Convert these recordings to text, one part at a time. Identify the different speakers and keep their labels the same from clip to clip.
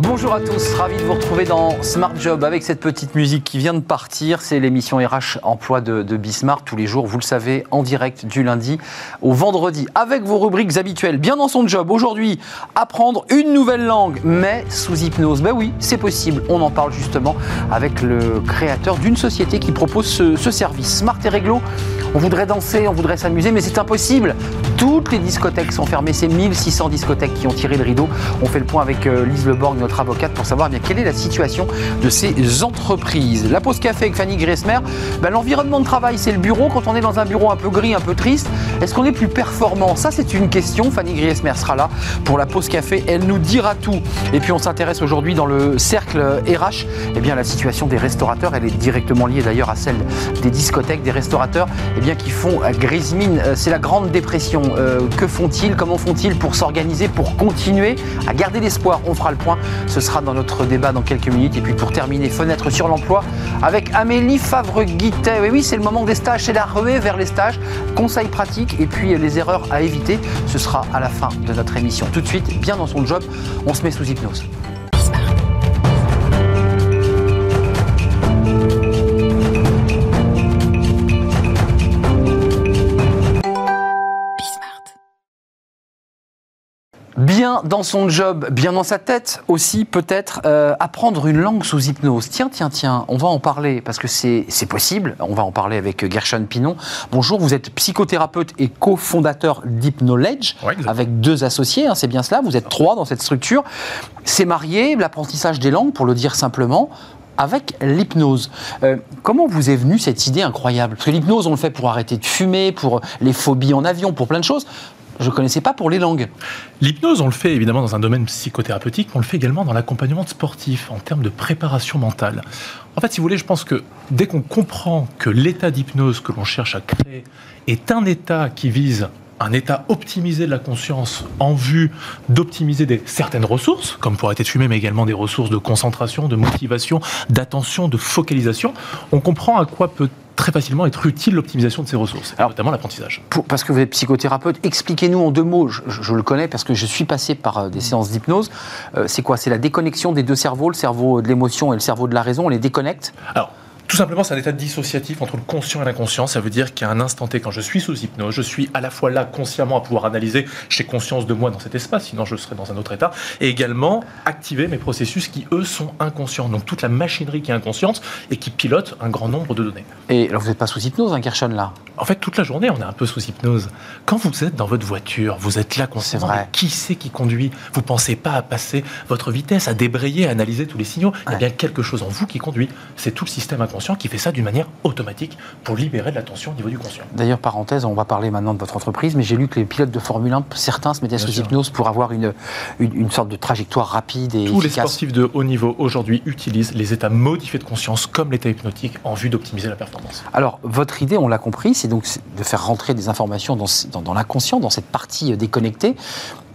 Speaker 1: Bonjour à tous, ravi de vous retrouver dans Smart Job avec cette petite musique qui vient de partir. C'est l'émission RH Emploi de, de Bismart tous les jours, vous le savez, en direct du lundi au vendredi avec vos rubriques habituelles. Bien dans son job, aujourd'hui, apprendre une nouvelle langue, mais sous hypnose. Ben oui, c'est possible. On en parle justement avec le créateur d'une société qui propose ce, ce service. Smart et Réglo, on voudrait danser, on voudrait s'amuser, mais c'est impossible. Toutes les discothèques sont fermées, c'est 1600 discothèques qui ont tiré le rideau. On fait le point avec euh, Lise Leborg, notre avocate, pour savoir bien quelle est la situation de ces entreprises. La pause café avec Fanny Griesmer, ben, l'environnement de travail, c'est le bureau. Quand on est dans un bureau un peu gris, un peu triste, est-ce qu'on est plus performant? Ça, c'est une question. Fanny Griesmer sera là pour la pause café. Elle nous dira tout. Et puis, on s'intéresse aujourd'hui dans le cercle RH, eh bien, la situation des restaurateurs, elle est directement liée d'ailleurs à celle des discothèques, des restaurateurs, eh bien, qui font euh, grise. Euh, C'est la grande dépression. Euh, que font-ils Comment font-ils pour s'organiser, pour continuer à garder l'espoir? On fera le point. Ce sera dans notre débat dans quelques minutes. Et puis pour terminer, fenêtre sur l'emploi avec Amélie Favre-Guittet. Oui, oui, c'est le moment des stages, c'est la ruée vers les stages. Conseils pratiques et puis les erreurs à éviter. Ce sera à la fin de notre émission. Tout de suite, bien dans son job, on se met sous hypnose. Bien dans son job, bien dans sa tête aussi, peut-être euh, apprendre une langue sous hypnose. Tiens, tiens, tiens, on va en parler parce que c'est possible. On va en parler avec Gershon Pinon. Bonjour, vous êtes psychothérapeute et cofondateur d'Hypnoledge
Speaker 2: Ouais,
Speaker 1: avec deux associés, hein, c'est bien cela. Vous êtes trois dans cette structure. C'est marié, l'apprentissage des langues, pour le dire simplement. Avec l'hypnose. Euh, comment vous est venue cette idée incroyable? Parce que l'hypnose, on le fait pour arrêter de fumer, pour les phobies en avion, pour plein de choses. Je ne connaissais pas pour les langues.
Speaker 2: L'hypnose, on le fait évidemment dans un domaine psychothérapeutique, mais on le fait également dans l'accompagnement de sportifs, en termes de préparation mentale. En fait, si vous voulez, je pense que dès qu'on comprend que l'état d'hypnose que l'on cherche à créer est un état qui vise un état optimisé de la conscience en vue d'optimiser certaines ressources, comme pour arrêter de fumer, mais également des ressources de concentration, de motivation, d'attention, de focalisation, on comprend à quoi peut très facilement être utile l'optimisation de ces ressources,
Speaker 1: Alors,
Speaker 2: notamment l'apprentissage.
Speaker 1: Parce que vous êtes psychothérapeute, expliquez-nous en deux mots. Je, le connais parce que je suis passé par euh, des séances d'hypnose. Euh, c'est quoi? C'est la déconnexion des deux cerveaux, le cerveau de l'émotion et le cerveau de la raison. On les déconnecte?
Speaker 2: Alors, tout simplement, c'est un état dissociatif entre le conscient et l'inconscient. Ça veut dire qu'à un instant T, quand je suis sous hypnose, je suis à la fois là consciemment à pouvoir analyser, j'ai conscience de moi dans cet espace, sinon je serais dans un autre état, et également activer mes processus qui, eux, sont inconscients. Donc toute la machinerie qui est inconsciente et qui pilote un grand nombre de données.
Speaker 1: Et alors vous n'êtes pas sous hypnose, hein, Gershon, là?
Speaker 2: En fait, toute la journée, on est un peu sous hypnose. Quand vous êtes dans votre voiture, vous êtes là consciemment.
Speaker 1: C'est vrai.
Speaker 2: Qui c'est qui conduit? Vous pensez pas à passer votre vitesse, à débrayer, à analyser tous les signaux. Il y a bien quelque chose en vous qui conduit. C'est tout le système inconscient qui fait ça d'une manière automatique pour libérer de l'attention au niveau du conscient.
Speaker 1: D'ailleurs, parenthèse, on va parler maintenant de votre entreprise, mais j'ai lu que les pilotes de Formule 1, certains se mettaient
Speaker 2: Bien
Speaker 1: sous
Speaker 2: sûr.
Speaker 1: hypnose pour avoir une, une, une sorte de trajectoire rapide et
Speaker 2: Tous les sportifs de haut niveau aujourd'hui utilisent les états modifiés de conscience comme l'état hypnotique en vue d'optimiser la performance.
Speaker 1: Alors, votre idée, on l'a compris, c'est donc de faire rentrer des informations dans- dans l'inconscient, dans cette partie euh, déconnectée.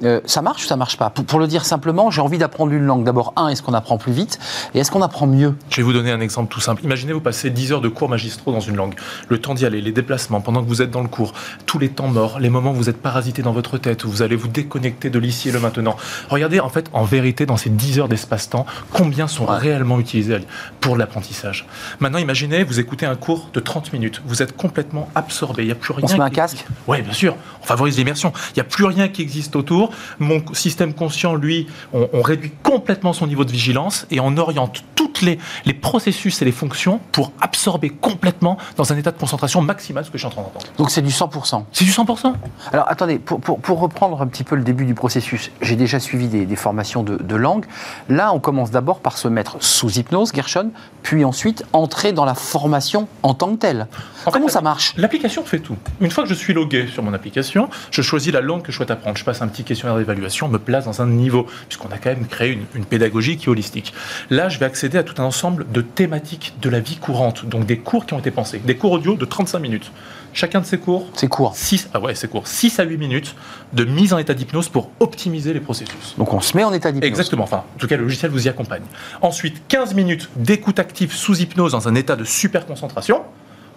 Speaker 1: Euh, ça marche ou ça marche pas pour, pour le dire simplement, j'ai envie d'apprendre une langue. D'abord, un, est-ce qu'on apprend plus vite Et est-ce qu'on apprend mieux
Speaker 2: Je vais vous donner un exemple tout simple. Imaginez vous passez 10 heures de cours magistraux dans une langue. Le temps d'y aller, les déplacements, pendant que vous êtes dans le cours, tous les temps morts, les moments où vous êtes parasité dans votre tête, où vous allez vous déconnecter de l'ici et le maintenant. Regardez en fait, en vérité, dans ces 10 heures d'espace-temps, combien sont
Speaker 1: Ouais.
Speaker 2: réellement utilisés pour l'apprentissage. Maintenant, imaginez, vous écoutez un cours de 30 minutes. Vous êtes complètement absorbé. Il n'y a plus rien.
Speaker 1: On se met un
Speaker 2: qui-
Speaker 1: casque
Speaker 2: oui, bien sûr. On favorise l'immersion. Il n'y a plus rien qui existe autour. Mon système conscient, lui, on, on réduit complètement son niveau de vigilance et on oriente toutes les, les processus et les fonctions pour absorber complètement dans un état de concentration maximale ce que je suis en train d'entendre.
Speaker 1: Donc c'est du 100%.
Speaker 2: C'est du 100%.
Speaker 1: Alors attendez, pour, pour- pour reprendre un petit peu le début du processus, j'ai déjà suivi des, des formations de, de langue. Là, on commence d'abord par se mettre sous hypnose, Gershon, puis ensuite entrer dans la formation en tant que telle.
Speaker 2: En
Speaker 1: Comment
Speaker 2: fait,
Speaker 1: ça marche?
Speaker 2: L'application fait tout. Une fois que je suis logué sur mon application, je choisis la langue que je souhaite apprendre. Je passe un petit questionnaire d'évaluation, me place dans un niveau, puisqu'on a quand même créé une, une pédagogie qui est holistique. Là, je vais accéder à tout un ensemble de thématiques de la vie courante, donc des cours qui ont été pensés, des cours audio de 35 minutes. Chacun de ces cours,
Speaker 1: C'est court.
Speaker 2: 6, ah ouais, c'est court, 6 à 8 minutes de mise en état d'hypnose pour optimiser les processus.
Speaker 1: Donc on se met en état d'hypnose.
Speaker 2: Exactement, enfin, en tout cas, le logiciel vous y accompagne. Ensuite, 15 minutes d'écoute active sous hypnose dans un état de super concentration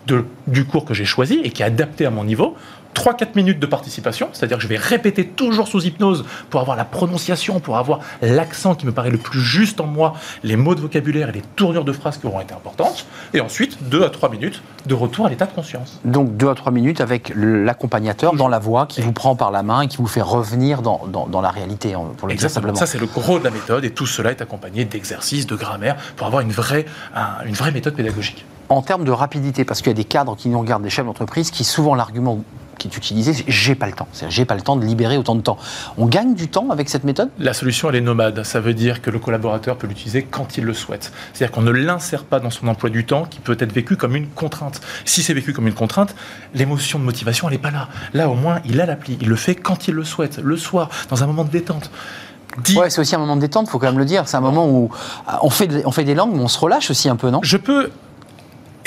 Speaker 2: de, du cours que j'ai choisi et qui est adapté à mon niveau 3-4 minutes de participation, c'est-à-dire que je vais répéter toujours sous hypnose pour avoir la prononciation, pour avoir l'accent qui me paraît le plus juste en moi, les mots de vocabulaire et les tournures de phrases qui auront été importantes. Et ensuite, 2 à 3 minutes de retour à l'état de conscience.
Speaker 1: Donc 2 à 3 minutes avec l'accompagnateur dans la voix qui vous prend par la main et qui vous fait revenir dans, dans, la réalité,
Speaker 2: pour le Exactement. Ça, c'est le gros de la méthode et tout cela est accompagné d'exercices, de grammaire pour avoir une vraie, une vraie méthode pédagogique.
Speaker 1: En termes de rapidité, parce qu'il y a des cadres qui nous regardent, des chefs d'entreprise, qui souvent l'argument qui est j'ai pas le temps. C'est j'ai pas le temps de libérer autant de temps. On gagne du temps avec cette méthode?
Speaker 2: La solution, elle est nomade. Ça veut dire que le collaborateur peut l'utiliser quand il le souhaite. C'est-à-dire qu'on ne l'insère pas dans son emploi du temps qui peut être vécu comme une contrainte. Si c'est vécu comme une contrainte, l'émotion de motivation, elle n'est pas là. Là, au moins, il a l'appli. Il le fait quand il le souhaite, le soir, dans un moment de détente.
Speaker 1: Ouais, c'est aussi un moment de détente, il faut quand même le dire. C'est un moment où on fait, on fait des langues, mais on se relâche aussi un peu, non?
Speaker 2: Je peux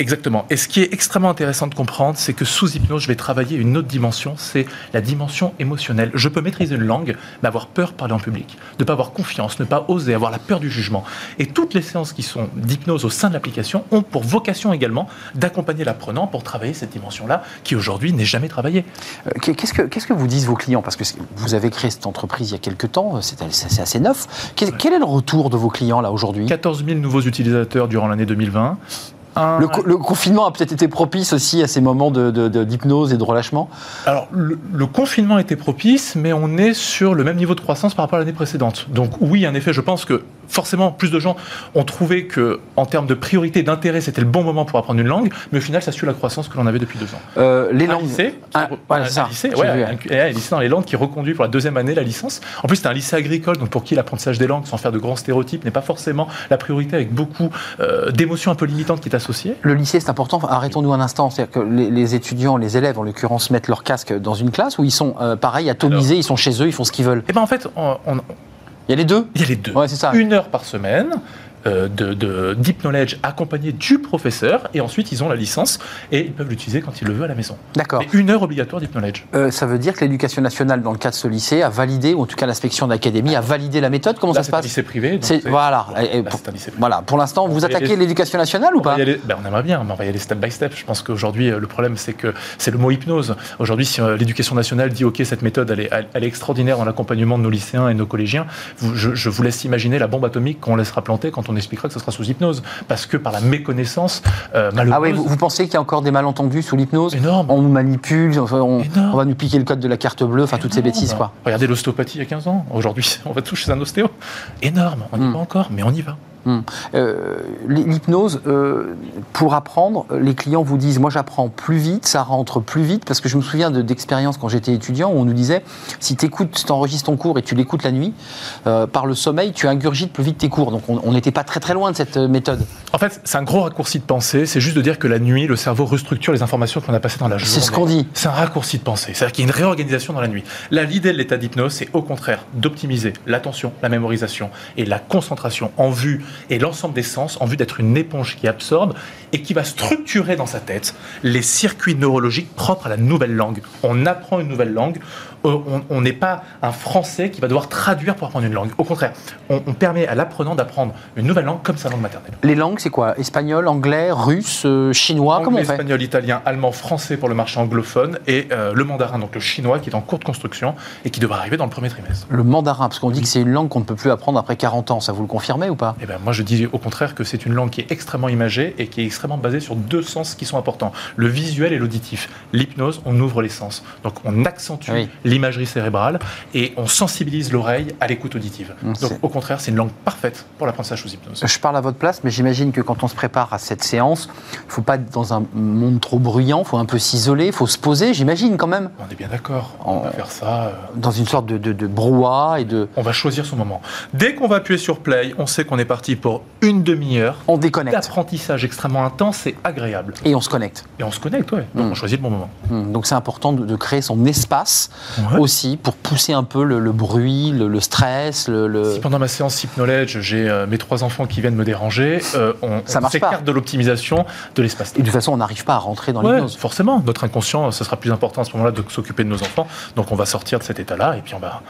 Speaker 2: Exactement. Et ce qui est extrêmement intéressant de comprendre, c'est que sous hypnose, je vais travailler une autre dimension, c'est la dimension émotionnelle. Je peux maîtriser une langue, mais avoir peur de parler en public, ne pas avoir confiance, ne pas oser, avoir la peur du jugement. Et toutes les séances qui sont d'hypnose au sein de l'application ont pour vocation également d'accompagner l'apprenant pour travailler cette dimension-là, qui aujourd'hui n'est jamais travaillée.
Speaker 1: Euh, qu'est-ce, que, qu'est-ce que vous disent vos clients? Parce que vous avez créé cette entreprise il y a quelques temps, c'est, c'est assez neuf. Quel, quel est le retour de vos clients là aujourd'hui?
Speaker 2: 14 000 nouveaux utilisateurs durant l'année 2020.
Speaker 1: Le, confinement a peut-être été propice aussi à ces moments d'hypnose de, et de relâchement
Speaker 2: Alors, le, le, confinement a été propice, mais on est sur le même niveau de croissance par rapport à l'année précédente. Donc oui, en effet, je pense que forcément, plus de gens ont trouvé que, en termes de priorité, d'intérêt, c'était le bon moment pour apprendre une langue, mais au final, ça suit la croissance que l'on avait depuis deux ans.
Speaker 1: Euh, les langues.
Speaker 2: Lycée, un, lycée, ouais, un, lycée dans les langues qui reconduit pour la deuxième année la licence. En plus, c'est un lycée agricole, donc pour qui l'apprentissage des langues, sans faire de grands stéréotypes, n'est pas forcément la priorité, avec beaucoup euh, d'émotions un peu limitantes qui est
Speaker 1: Le lycée, c'est important. Arrêtons-nous un instant. C'est-à-dire que les, étudiants, les élèves, en l'occurrence, mettent leur casque dans une classe où ils sont, euh, pareil, atomisés, ils sont chez eux, ils font ce qu'ils veulent?
Speaker 2: Eh ben en fait, on,
Speaker 1: il y a les deux?
Speaker 2: Il y a les deux.
Speaker 1: Ouais, c'est ça.
Speaker 2: Une heure par semaine. Euh, de, Deep Knowledge accompagné du professeur et ensuite ils ont la licence et ils peuvent l'utiliser quand ils le veulent à la maison.
Speaker 1: D'accord.
Speaker 2: Une heure obligatoire Deep Knowledge.
Speaker 1: Euh, ça veut dire que l'éducation nationale, dans le cas de ce lycée, a validé, ou en tout cas l'inspection d'académie, a validé la méthode Comment ça se passe
Speaker 2: C'est un lycée privé.
Speaker 1: Voilà. Voilà. Pour l'instant, vous attaquez l'éducation nationale ou pas
Speaker 2: ben, On aimerait bien, mais on va y aller step by step. Je pense qu'aujourd'hui, euh, le problème, c'est que c'est le mot hypnose. Aujourd'hui, si l'éducation nationale dit OK, cette méthode, elle est, elle est extraordinaire dans l'accompagnement de nos lycéens et nos collégiens, je, je, vous laisse imaginer la bombe atomique qu'on laissera planter quand on expliquera que ce sera sous hypnose, parce que par la méconnaissance
Speaker 1: euh, Ah oui, vous, pensez qu'il y a encore des malentendus sous l'hypnose
Speaker 2: Énorme.
Speaker 1: On nous manipule, on, va nous piquer le code de la carte bleue, enfin toutes ces bêtises quoi.
Speaker 2: Regardez l'ostéopathie il y a 15 ans. Aujourd'hui, on va tous chez un ostéo. Énorme. On n'y hmm. va encore, mais on y va.
Speaker 1: Hmm. Euh, l'hypnose, euh, pour apprendre, les clients vous disent Moi, j'apprends plus vite, ça rentre plus vite, parce que je me souviens d'expériences quand j'étais étudiant où on nous disait Si tu écoutes, tu enregistres ton cours et tu l'écoutes la nuit, euh, par le sommeil, tu ingurgites plus vite tes cours. Donc, on n'était pas très très loin de cette méthode.
Speaker 2: En fait, c'est un gros raccourci de pensée. C'est juste de dire que la nuit, le cerveau restructure les informations qu'on a passées dans la journée.
Speaker 1: C'est ce qu'on dit.
Speaker 2: C'est un raccourci de pensée. C'est-à-dire qu'il y a une réorganisation dans la nuit. La l'idée de l'état d'hypnose, c'est au contraire d'optimiser l'attention, la mémorisation et la concentration en vue et l'ensemble des en vue d'être une éponge qui absorbe et qui va structurer dans sa tête les circuits neurologiques propres à la nouvelle langue. On apprend une nouvelle langue, on n'est pas un Français qui va devoir traduire pour apprendre une langue. Au contraire, on, permet à l'apprenant d'apprendre une nouvelle langue comme sa langue maternelle.
Speaker 1: Les langues, c'est quoi? Espagnol, anglais, russe, euh, chinois Comment on fait?
Speaker 2: Espagnol, italien, allemand, français pour le marché anglophone et euh, le mandarin, donc le chinois, qui est en cours de construction et qui devrait arriver dans le premier trimestre.
Speaker 1: Le mandarin, parce qu'on dit que c'est une langue qu'on ne peut plus apprendre après 40 ans. Ça vous le confirmez ou pas?
Speaker 2: Eh ben, moi, je dis au contraire que c'est une langue qui est extrêmement imagée et qui est extrêmement basée sur deux sens qui sont importants le visuel et l'auditif. L'hypnose, on ouvre les sens. Donc, on accentue l'imagerie cérébrale et on sensibilise l'oreille à l'écoute auditive. Donc au contraire, c'est une langue parfaite pour l'apprentissage sous hypnose.
Speaker 1: Je parle à votre place, mais j'imagine que quand on se prépare à cette séance, il ne faut pas être dans un monde trop bruyant, il faut un peu s'isoler, il faut se poser, j'imagine quand même.
Speaker 2: On est bien d'accord, on va faire ça. Euh,
Speaker 1: dans une sorte de, de, brouhaha et de...
Speaker 2: On va choisir son moment. Dès qu'on va appuyer sur play, on sait qu'on est parti pour une demi-heure.
Speaker 1: On déconnecte.
Speaker 2: D'apprentissage extrêmement intense et agréable.
Speaker 1: Et on se connecte.
Speaker 2: Et on se connecte, ouais. Donc mmh. on choisit le bon moment.
Speaker 1: Mmh. Donc c'est important de, créer son espace aussi pour pousser un peu le, bruit, le, stress le,
Speaker 2: Si pendant ma séance Hypnowledge, j'ai euh, mes trois enfants qui viennent me déranger, euh, on, s'écarte de l'optimisation de l'espace.
Speaker 1: Et de toute façon, on n'arrive pas à rentrer dans l'hypnose.
Speaker 2: Forcément, notre inconscient, ce sera plus important à ce moment-là de s'occuper de nos enfants. Donc on va sortir de cet état-là et puis on va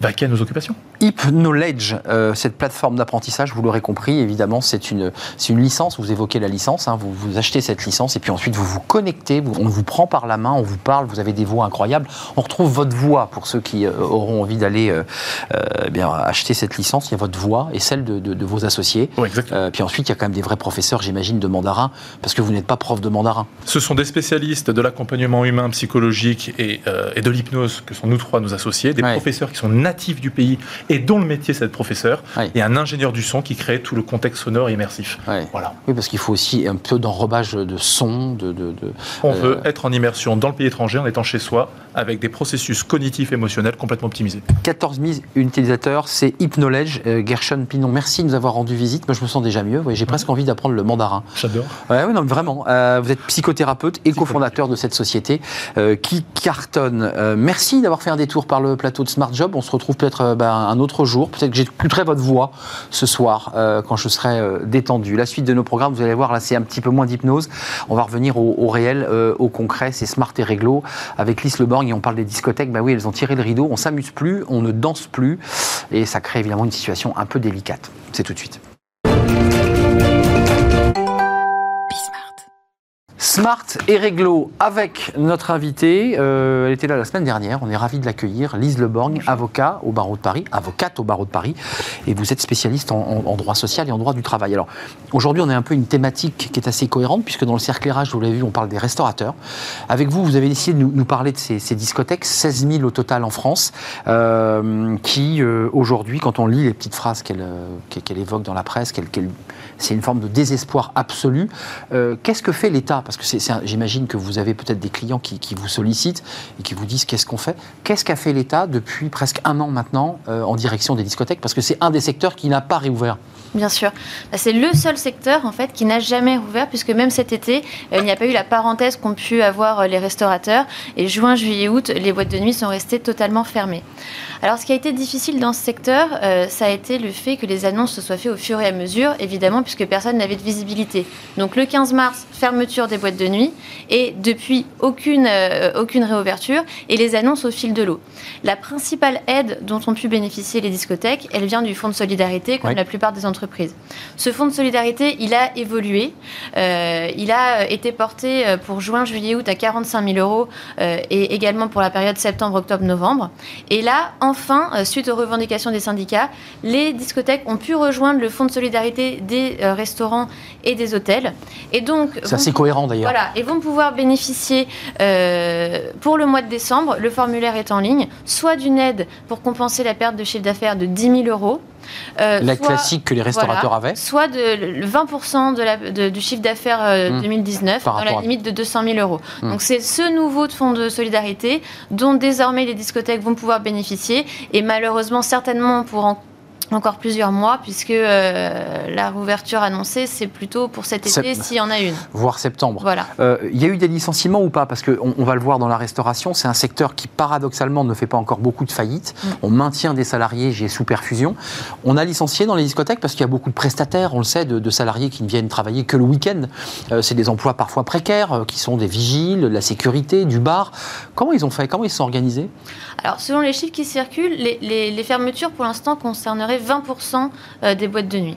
Speaker 2: vaquer à nos occupations?
Speaker 1: Hypknowledge, euh, cette plateforme d'apprentissage, vous l'aurez compris, évidemment, c'est une, une licence. Vous évoquez la licence, hein, vous, vous achetez cette licence et puis ensuite vous vous connectez, vous- on vous prend par la main, on vous parle, vous avez des voix incroyables. On retrouve votre voix pour ceux qui euh, auront envie d'aller euh, eh bien, acheter cette licence. Il y a votre voix et celle de, de- de vos associés.
Speaker 2: Oui,
Speaker 1: puis ensuite, il y a quand même des vrais professeurs, j'imagine, de mandarin, parce que vous n'êtes pas prof de mandarin.
Speaker 2: Ce sont des spécialistes de l'accompagnement humain, psychologique et, et de l'hypnose, que sont nous trois, nos associés, des
Speaker 1: Ouais.
Speaker 2: professeurs qui sont natifs du pays et dont le métier c'est d'être professeur, et un ingénieur du son qui crée tout le contexte sonore et immersif.
Speaker 1: Ouais.
Speaker 2: Voilà.
Speaker 1: Oui, parce qu'il faut aussi un peu d'enrobage de son, de, de- de-
Speaker 2: On
Speaker 1: Euh,
Speaker 2: veut être en immersion dans le pays étranger en étant chez soi avec des processus cognitifs émotionnels complètement optimisés.
Speaker 1: 14 000 utilisateurs, c'est Hypknowledge. Euh, Gershon Pinon, merci de nous avoir rendu visite. Moi, je me sens déjà mieux. Ouais, J'ai presque envie d'apprendre le mandarin.
Speaker 2: J'adore.
Speaker 1: Ouais, oui, non, mais vraiment. Euh, vous êtes psychothérapeute et cofondateur de cette société euh, qui cartonne. Euh, merci d'avoir fait un détour par le plateau de Smart Job. On se retrouve peut-être ben, un autre jour. Peut-être que j'écouterai votre voix ce soir quand je serai détendu. La suite de nos programmes, vous allez voir, là, c'est un petit peu moins d'hypnose. On va revenir au, au réel, au concret. C'est Smart et Réglo avec Lys On parle des discothèques. Bah oui, elles ont tiré le rideau. On s'amuse plus, on ne danse plus et ça crée évidemment une situation un peu délicate. C'est tout de suite. Smart et Réglo avec notre invitée. Euh, elle était là la semaine dernière. On est ravis de l'accueillir. Lise Leborgne, avocat au barreau de Paris, avocate au barreau de Paris. Et vous êtes spécialiste en, droit social et en droit du travail. Alors aujourd'hui, on a un peu une thématique qui est assez cohérente puisque dans le cercle vous l'avez vu, on parle des restaurateurs. Avec vous, vous avez décidé de nous, parler de ces, discothèques, 16 000 au total en France, euh, qui euh, aujourd'hui, quand on lit les petites phrases qu'elle évoque dans la presse, qu'elle- c'est une forme de désespoir absolu. Euh, Qu'est-ce que fait l'État? Parce que j'imagine que vous avez peut-être des clients qui, vous sollicitent et qui vous disent qu'est-ce qu'on fait. Qu'est-ce qu'a fait l'État depuis presque un an maintenant euh, en direction des discothèques? Parce que c'est un des secteurs qui n'a pas réouvert.
Speaker 3: Bien sûr. Bah, C'est le seul secteur en fait qui n'a jamais rouvert puisque même cet été, euh, il n'y a pas eu la parenthèse qu'ont pu avoir les restaurateurs et juin, juillet, août, les boîtes de nuit sont restées totalement fermées. Alors ce qui a été difficile dans ce secteur, ça a été le fait que les annonces se soient faites au fur et à mesure, évidemment puisque personne n'avait de visibilité. Donc le 15 mars, fermeture des boîtes de nuit et depuis aucune, euh, aucune réouverture et les annonces au fil de l'eau. La principale aide dont ont pu bénéficier les discothèques, elle vient du fonds de solidarité comme
Speaker 1: Oui.
Speaker 3: la plupart des entreprises. Ce fonds de solidarité, il a évolué. Euh, il a euh, été porté pour juin, juillet, août à 45 000 euros euh, et également pour la période septembre, octobre, novembre. Et là, enfin, suite aux revendications des syndicats, les discothèques ont pu rejoindre le fonds de solidarité des restaurants et des hôtels. Et donc,
Speaker 1: C'est assez cohérent d'ailleurs.
Speaker 3: voilà, et vont pouvoir bénéficier euh, pour le mois de décembre, le formulaire est en ligne, soit d'une aide pour compenser la perte de chiffre d'affaires de 10 000 euros. euh,
Speaker 1: La
Speaker 3: soit-
Speaker 1: classique que les restaurateurs
Speaker 3: voilà,
Speaker 1: avaient.
Speaker 3: Soit de, le 20% de la- de- du chiffre d'affaires euh,
Speaker 1: Mmh.
Speaker 3: 2019
Speaker 1: Par
Speaker 3: dans la
Speaker 1: à-
Speaker 3: limite de 200 000 euros.
Speaker 1: Mmh.
Speaker 3: Donc c'est ce nouveau fonds de solidarité dont désormais les discothèques vont pouvoir bénéficier et malheureusement certainement pour en- encore plusieurs mois puisque euh, la rouverture annoncée c'est plutôt pour cet été s'il y en a une.
Speaker 1: Voire septembre.
Speaker 3: Voilà.
Speaker 1: Euh, Il y a eu des licenciements ou pas? Parce qu'on on va le voir dans la restauration, c'est un secteur qui paradoxalement ne fait pas encore beaucoup de faillites.
Speaker 3: Mm.
Speaker 1: On maintient des salariés, j'ai sous perfusion. On a licencié dans les discothèques parce qu'il y a beaucoup de prestataires, on le sait, de, de salariés qui ne viennent travailler que le week-end. Euh, c'est des emplois parfois précaires, qui sont des vigiles, de la sécurité, du bar. Comment ils ont fait? Comment ils se sont organisés?
Speaker 3: Alors, selon les chiffres qui circulent, les, les- les fermetures pour l'instant concerneraient 20% euh, des boîtes de nuit.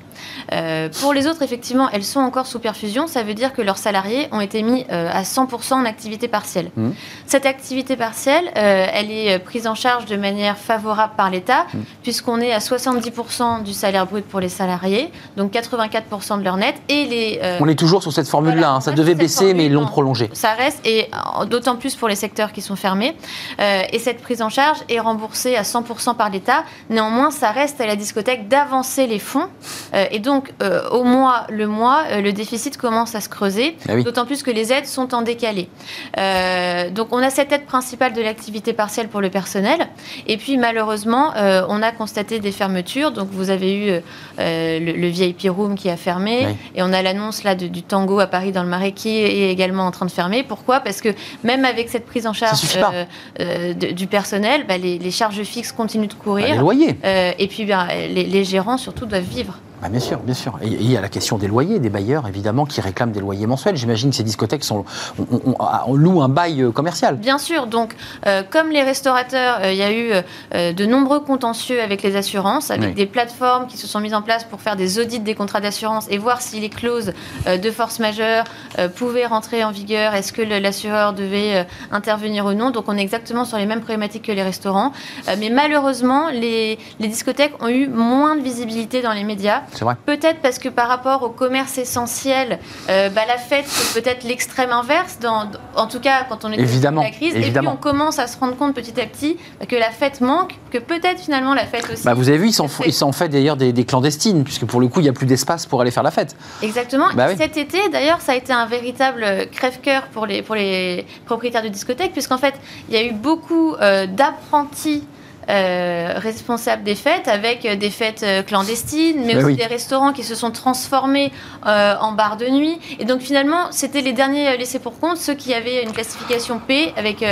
Speaker 3: Euh, pour les autres, effectivement, elles sont encore sous perfusion. Ça veut dire que leurs salariés ont été mis euh, à 100% en activité partielle.
Speaker 1: Mhm.
Speaker 3: Cette activité partielle, euh, elle est prise en charge de manière favorable par l'État,
Speaker 1: Mhm.
Speaker 3: puisqu'on est à 70% du salaire brut pour les salariés, donc 84% de leur net. Et les,
Speaker 1: On est toujours sur cette formule-là.
Speaker 3: Voilà,
Speaker 1: hein. Ça devait baisser, mais ils l'ont
Speaker 3: formule,
Speaker 1: prolongé.
Speaker 3: ça reste, et d'autant plus pour les secteurs qui sont fermés. Et cette prise en charge est remboursée à 100% par l'État. Néanmoins, ça reste à la discothèque d'avancer les fonds. Euh, et donc, euh, au mois, le mois, euh, le déficit commence à se creuser.
Speaker 1: Ah oui.
Speaker 3: D'autant plus que les aides sont en décalé. Donc, on a cette aide principale de l'activité partielle pour le personnel. Et puis, malheureusement, on a constaté des fermetures. Donc, vous avez eu le, le VIP Room qui a fermé.
Speaker 1: Oui.
Speaker 3: Et on a l'annonce là de- du tango à Paris dans le Marais qui est également en train de fermer. Pourquoi? Parce que même avec cette prise en charge de- du personnel, bah, les, les charges fixes continuent de
Speaker 1: Bah,
Speaker 3: courir.
Speaker 1: les loyers.
Speaker 3: Et puis, ben, les, gérants surtout doivent vivre.
Speaker 1: Bah, bien sûr, bien sûr. Et il y a la question des loyers, des bailleurs, évidemment, qui réclament des loyers mensuels. J'imagine que ces discothèques sont, on, loue un bail euh, commercial.
Speaker 3: Bien sûr. Donc, euh, comme les restaurateurs, euh, il y a eu de nombreux contentieux avec les assurances, avec des plateformes qui se sont mises en place pour faire des audits des contrats d'assurance et voir si les clauses de force majeure pouvaient rentrer en vigueur, est-ce que l'assureur devait intervenir ou non. Donc, on est exactement sur les mêmes problématiques que les restaurants. mais malheureusement, les, les discothèques ont eu moins de visibilité dans les médias. Peut-être parce que par rapport au commerce essentiel, euh, bah, la fête, c'est peut-être l'extrême inverse, dans, en tout cas quand on est
Speaker 1: dans
Speaker 3: la crise. Et puis on commence à se rendre compte petit à petit que la fête manque, que peut-être finalement la fête aussi.
Speaker 1: Bah, vous avez vu, ils s'en fait, fait d'ailleurs des, clandestines, puisque pour le coup, il n'y a plus d'espace pour aller faire la fête.
Speaker 3: Exactement. Bah cet été, d'ailleurs, ça a été un véritable crève-cœur pour les, pour les propriétaires de discothèques, puisqu'en fait, il y a eu beaucoup euh, d'apprentis euh, responsable des fêtes, avec euh, des fêtes euh, clandestines, mais aussi des restaurants qui se sont transformés en bar de nuit. Et donc finalement, c'était les derniers laissés pour compte, ceux qui avaient une classification P avec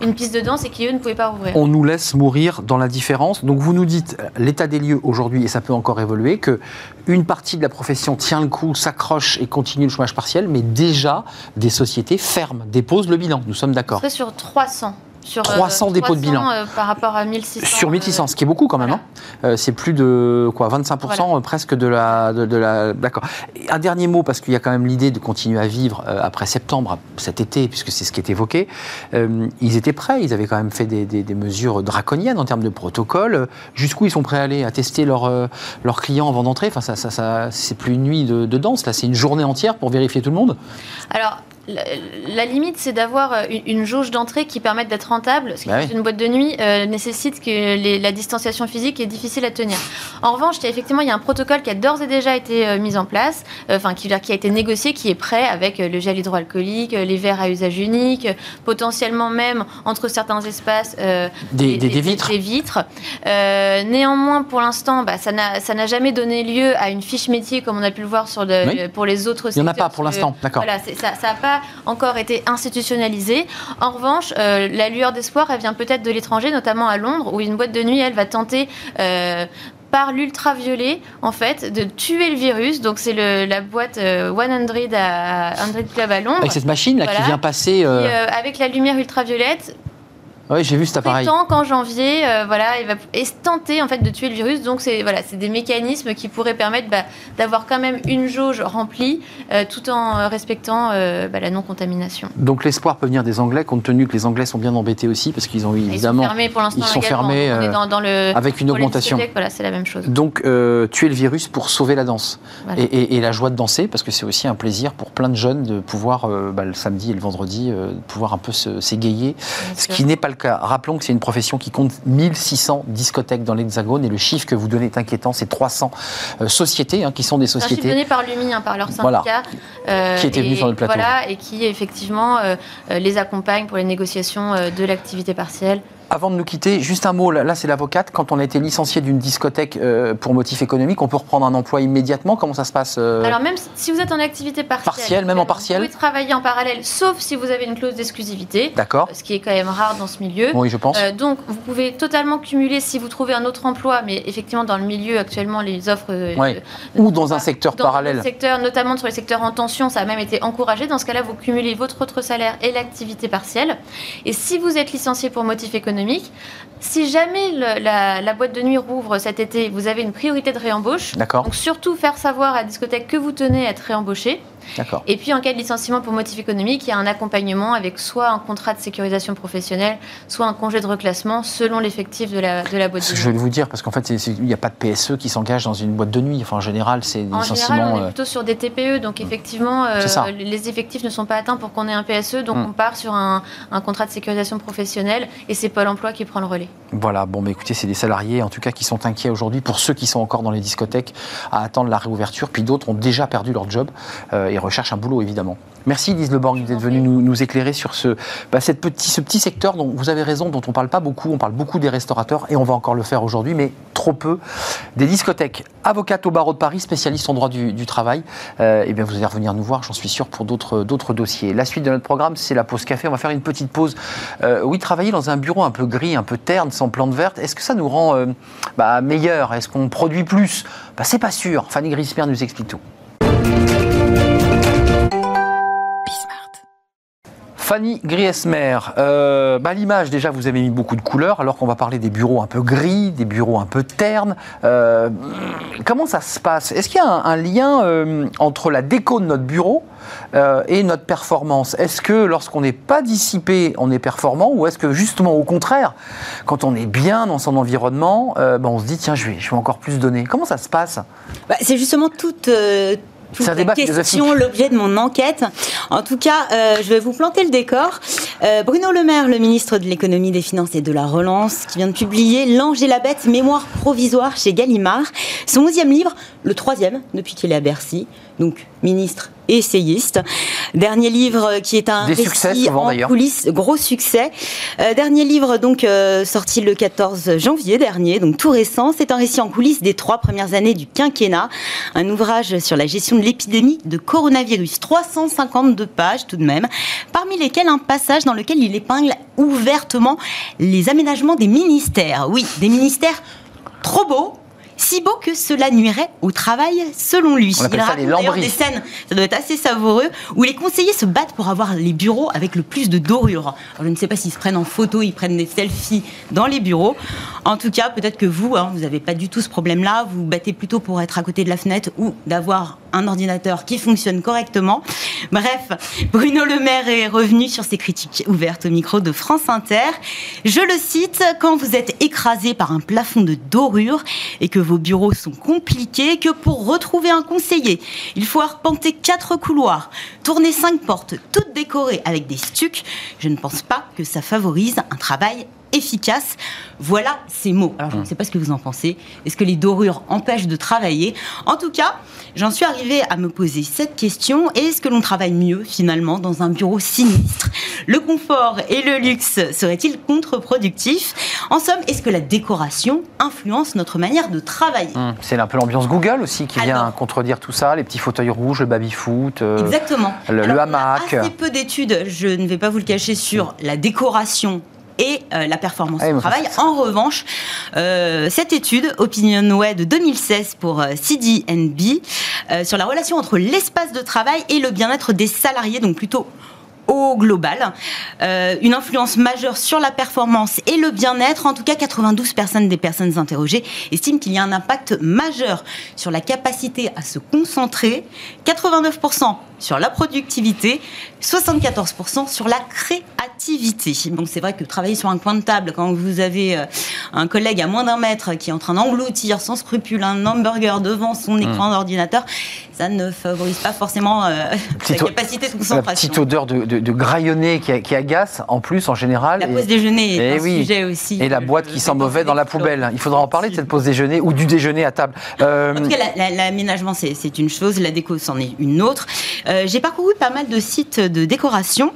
Speaker 3: une piste de danse et qui, eux, ne pouvaient pas rouvrir.
Speaker 1: On nous laisse mourir dans la différence. Donc vous nous dites l'état des lieux aujourd'hui, et ça peut encore évoluer, que une partie de la profession tient le coup, s'accroche et continue le chômage partiel, mais déjà des sociétés ferment, déposent le bilan. Nous sommes d'accord.
Speaker 3: Sur 300
Speaker 1: sur 300 euh, dépôts de bilan.
Speaker 3: Euh, par rapport à 1600.
Speaker 1: Sur 1600, ce qui est beaucoup quand même. Hein. Euh, c'est plus de quoi 25% presque de la. De, la D'accord. Un dernier mot, parce qu'il y a quand même l'idée de continuer à vivre après septembre, cet été, puisque c'est ce qui est évoqué. ils étaient prêts, ils avaient quand même fait des, des, mesures draconiennes en termes de protocole. Jusqu'où ils sont prêts à aller, à tester leurs leur clients avant d'entrer? Enfin, ça, ça, ça c'est plus une nuit de, de danse, là, c'est une journée entière pour vérifier tout le monde.
Speaker 3: Alors, la, limite, c'est d'avoir euh, une, jauge d'entrée qui permette d'être rentable. Ce qui bah une boîte de nuit euh, nécessite que la distanciation physique est difficile à tenir. En revanche, effectivement, il y a un protocole qui a d'ores et déjà été euh, mis en place, enfin qui, qui, a été négocié, qui est prêt avec le gel hydroalcoolique, les verres à usage unique, potentiellement même entre certains espaces
Speaker 1: des, vitres.
Speaker 3: Des vitres. néanmoins, pour l'instant, bah, ça n'a jamais donné lieu à une fiche métier comme on a pu le voir sur pour les autres.
Speaker 1: Il n'y en a pas pour l'instant, d'accord.
Speaker 3: Voilà, ça n'a pas encore été institutionnalisée. En revanche, euh, la lueur d'espoir, elle vient peut-être de l'étranger, notamment à Londres, où une boîte de nuit, elle va tenter euh, par l'ultraviolet, en fait, de tuer le virus. Donc, c'est la boîte 100 euh, à 100 Club à Londres.
Speaker 1: Avec cette machine là qui vient passer.
Speaker 3: avec la lumière ultraviolette,
Speaker 1: oui, j'ai vu cet appareil.
Speaker 3: Qu'en janvier, euh, voilà, il va tenter en fait de tuer le virus. Donc c'est voilà, c'est des mécanismes qui pourraient permettre bah, d'avoir quand même une jauge remplie, euh, tout en euh, respectant bah, la non contamination.
Speaker 1: Donc l'espoir peut venir des Anglais, compte tenu que les Anglais sont bien embêtés aussi, parce qu'ils ont eu évidemment.
Speaker 3: Ils sont fermés pour l'instant.
Speaker 1: Ils sont fermés
Speaker 3: dans, le,
Speaker 1: avec une augmentation.
Speaker 3: Voilà, c'est la même chose.
Speaker 1: Donc tuer le virus pour sauver la danse et, la joie de danser, parce que c'est aussi un plaisir pour plein de jeunes de pouvoir bah, le samedi et le vendredi pouvoir un peu s'égayer, ce qui n'est pas le Rappelons que c'est une profession qui compte 1600 discothèques dans l'Hexagone et le chiffre que vous donnez est inquiétant, c'est 300 euh, sociétés hein, qui sont des sociétés. C'est
Speaker 3: donné par l'UMI, hein, par leur syndicat.
Speaker 1: Euh, qui était venu sur le plateau.
Speaker 3: Voilà, et qui effectivement euh, les accompagne pour les négociations de l'activité partielle.
Speaker 1: Avant de nous quitter, juste un mot, là c'est l'avocate, quand on a été licencié d'une discothèque euh, pour motif économique, on peut reprendre un emploi immédiatement Comment ça se passe
Speaker 3: euh Alors même si vous êtes en activité partielle,
Speaker 1: partielle même en partielle
Speaker 3: Vous pouvez travailler en parallèle, sauf si vous avez une clause d'exclusivité.
Speaker 1: D'accord.
Speaker 3: Ce qui est quand même rare dans ce milieu.
Speaker 1: Oui, je pense. Euh,
Speaker 3: donc vous pouvez totalement cumuler si vous trouvez un autre emploi, mais effectivement dans le milieu actuellement les offres...
Speaker 1: Oui. Ou dans un secteur
Speaker 3: dans
Speaker 1: parallèle.
Speaker 3: Secteur, notamment sur les secteurs en tension, ça a même été encouragé. Dans ce cas-là, vous cumulez votre autre salaire et l'activité partielle. Et si vous êtes licencié pour motif économique, si jamais la, boîte de nuit rouvre cet été, vous avez une priorité de réembauche.
Speaker 1: D'accord.
Speaker 3: Donc surtout faire savoir à la discothèque que vous tenez à être réembauché. Et puis en cas de licenciement pour motif économique, il y a un accompagnement avec soit un contrat de sécurisation professionnelle, soit un congé de reclassement selon l'effectif de la, de la boîte de nuit.
Speaker 1: Je vais vous dire, parce qu'en fait, il n'y a pas de PSE qui s'engage dans une boîte de nuit. Enfin, en général, c'est des
Speaker 3: en
Speaker 1: licenciements.
Speaker 3: Général, on est euh, plutôt sur des TPE, donc effectivement, euh, les effectifs ne sont pas atteints pour qu'on ait un PSE, donc mm. on part sur un, un, contrat de sécurisation professionnelle et c'est Pôle emploi qui prend le relais.
Speaker 1: Voilà, bon, mais écoutez, c'est des salariés en tout cas qui sont inquiets aujourd'hui pour ceux qui sont encore dans les discothèques à attendre la réouverture, puis d'autres ont déjà perdu leur job. Euh, et recherchent un boulot évidemment. Merci Lise Leborg d'être venue nous, nous, éclairer sur ce, bah, petit, secteur dont vous avez raison, dont on ne parle pas beaucoup. On parle beaucoup des restaurateurs et on va encore le faire aujourd'hui, mais trop peu des discothèques. Avocate au barreau de Paris, spécialiste en droit du, travail. Euh, eh bien, vous allez revenir nous voir, j'en suis sûr, pour d'autres dossiers. La suite de notre programme, c'est la pause café. On va faire une petite pause. Euh, oui, travailler dans un bureau un peu gris, un peu terne, sans plante verte, est-ce que ça nous rend euh, bah, meilleur? Est-ce qu'on produit plus? Bah, C'est pas sûr. Fanny Grisper nous explique tout. Fanny Griesmer, euh, bah, l'image déjà vous avez mis beaucoup de couleurs alors qu'on va parler des bureaux un peu gris, des bureaux un peu ternes. Euh, comment ça se passe? Est-ce qu'il y a un, lien euh, entre la déco de notre bureau et notre performance? Est-ce que lorsqu'on n'est pas dissipé, on est performant ou est-ce que justement au contraire, quand on est bien dans son environnement, bah, on se dit tiens je vais, je vais encore plus donner? Comment ça se passe?
Speaker 4: Bah, C'est justement toute toute la question, l'objet de mon enquête. En tout cas, euh, je vais vous planter le décor. Euh, Bruno Le Maire, le ministre de l'économie, des finances et de la relance, qui vient de publier L'ange et la bête, mémoire provisoire chez Gallimard. Son onzième livre, le troisième depuis qu'il est à Bercy. Donc, ministre essayiste. Dernier livre qui est un
Speaker 1: Des récit
Speaker 4: en coulisses, gros succès. Euh, dernier livre donc euh, sorti le 14 janvier dernier, donc tout récent. C'est un récit en coulisses des trois premières années du quinquennat. Un ouvrage sur la gestion de l'épidémie de coronavirus. 352 pages tout de même, parmi lesquelles un passage dans lequel il épingle ouvertement les aménagements des ministères. Oui, des ministères trop beaux si beau que cela nuirait au travail selon lui.
Speaker 1: On Il raconte
Speaker 4: des scènes, ça doit être assez savoureux, où les conseillers se battent pour avoir les bureaux avec le plus de dorures. je ne sais pas s'ils se prennent en photo, ils prennent des selfies dans les bureaux. En tout cas, peut-être que vous, hein, vous n'avez pas du tout ce problème-là, vous vous battez plutôt pour être à côté de la fenêtre ou d'avoir un ordinateur qui fonctionne correctement. Bref, Bruno Le Maire est revenu sur ses critiques ouvertes au micro de France Inter. Je le cite, quand vous êtes écrasé par un plafond de dorure et que vos bureaux sont compliqués, que pour retrouver un conseiller, il faut arpenter quatre couloirs, tourner cinq portes, toutes décorées avec des stucs, je ne pense pas que ça favorise un travail efficace. Voilà ces mots. Alors je ne mmh. sais pas ce que vous en pensez. Est-ce que les dorures empêchent de travailler? En tout cas, j'en suis arrivée à me poser cette question. Est-ce que l'on travaille mieux finalement dans un bureau sinistre? Le confort et le luxe seraient-ils contre-productifs? En somme, est-ce que la décoration influence notre manière de travailler? Mmh.
Speaker 1: C'est un peu l'ambiance Google aussi qui vient contredire tout ça, les petits fauteuils rouges, le baby-foot,
Speaker 4: euh, exactement.
Speaker 1: le, hamac.
Speaker 4: assez peu d'études, je ne vais pas vous le cacher, sur la décoration et euh, la performance au travail. En revanche, euh, cette étude, OpinionWay de 2016 pour euh, CDNB, sur la relation entre l'espace de travail et le bien-être des salariés, donc plutôt au global. Euh, une influence majeure sur la performance et le bien-être. En tout cas, 92 personnes des personnes interrogées estiment qu'il y a un impact majeur sur la capacité à se concentrer, 89% sur la productivité, 74% sur la créativité. Bon, c'est vrai que travailler sur un coin de table quand vous avez euh, un collègue à moins d'un mètre qui est en train d'engloutir sans scrupule un hamburger devant son écran mmh. d'ordinateur, ça ne favorise pas forcément euh, la capacité de concentration. La
Speaker 1: petite odeur de, de, graillonné qui, agace, en plus, en général.
Speaker 4: La pause déjeuner est un sujet aussi.
Speaker 1: Et la boîte qui sent mauvais dans la poubelle. Il faudra en parler de cette pause déjeuner ou du déjeuner à table.
Speaker 4: Euh, en tout cas, l'aménagement, c'est une chose, la déco, c'en est une autre. Euh, j'ai parcouru pas mal de sites de décoration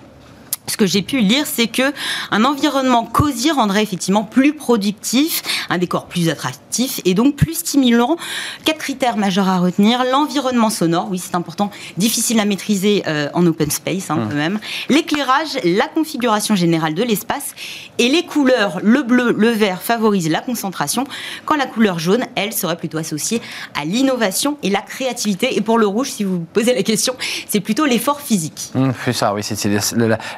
Speaker 4: ce que j'ai pu lire, c'est que un environnement cosy rendrait effectivement plus productif, un décor plus attractif et donc plus stimulant. Quatre critères majeurs à retenir l'environnement sonore, oui c'est important, difficile à maîtriser euh, en open space hein, quand même. L'éclairage, la configuration générale de l'espace et les couleurs. Le bleu, le vert favorisent la concentration, quand la couleur jaune, elle serait plutôt associée à l'innovation et la créativité. Et pour le rouge, si vous vous posez la question, c'est plutôt l'effort physique.
Speaker 1: Mmh, c'est ça, oui, c'est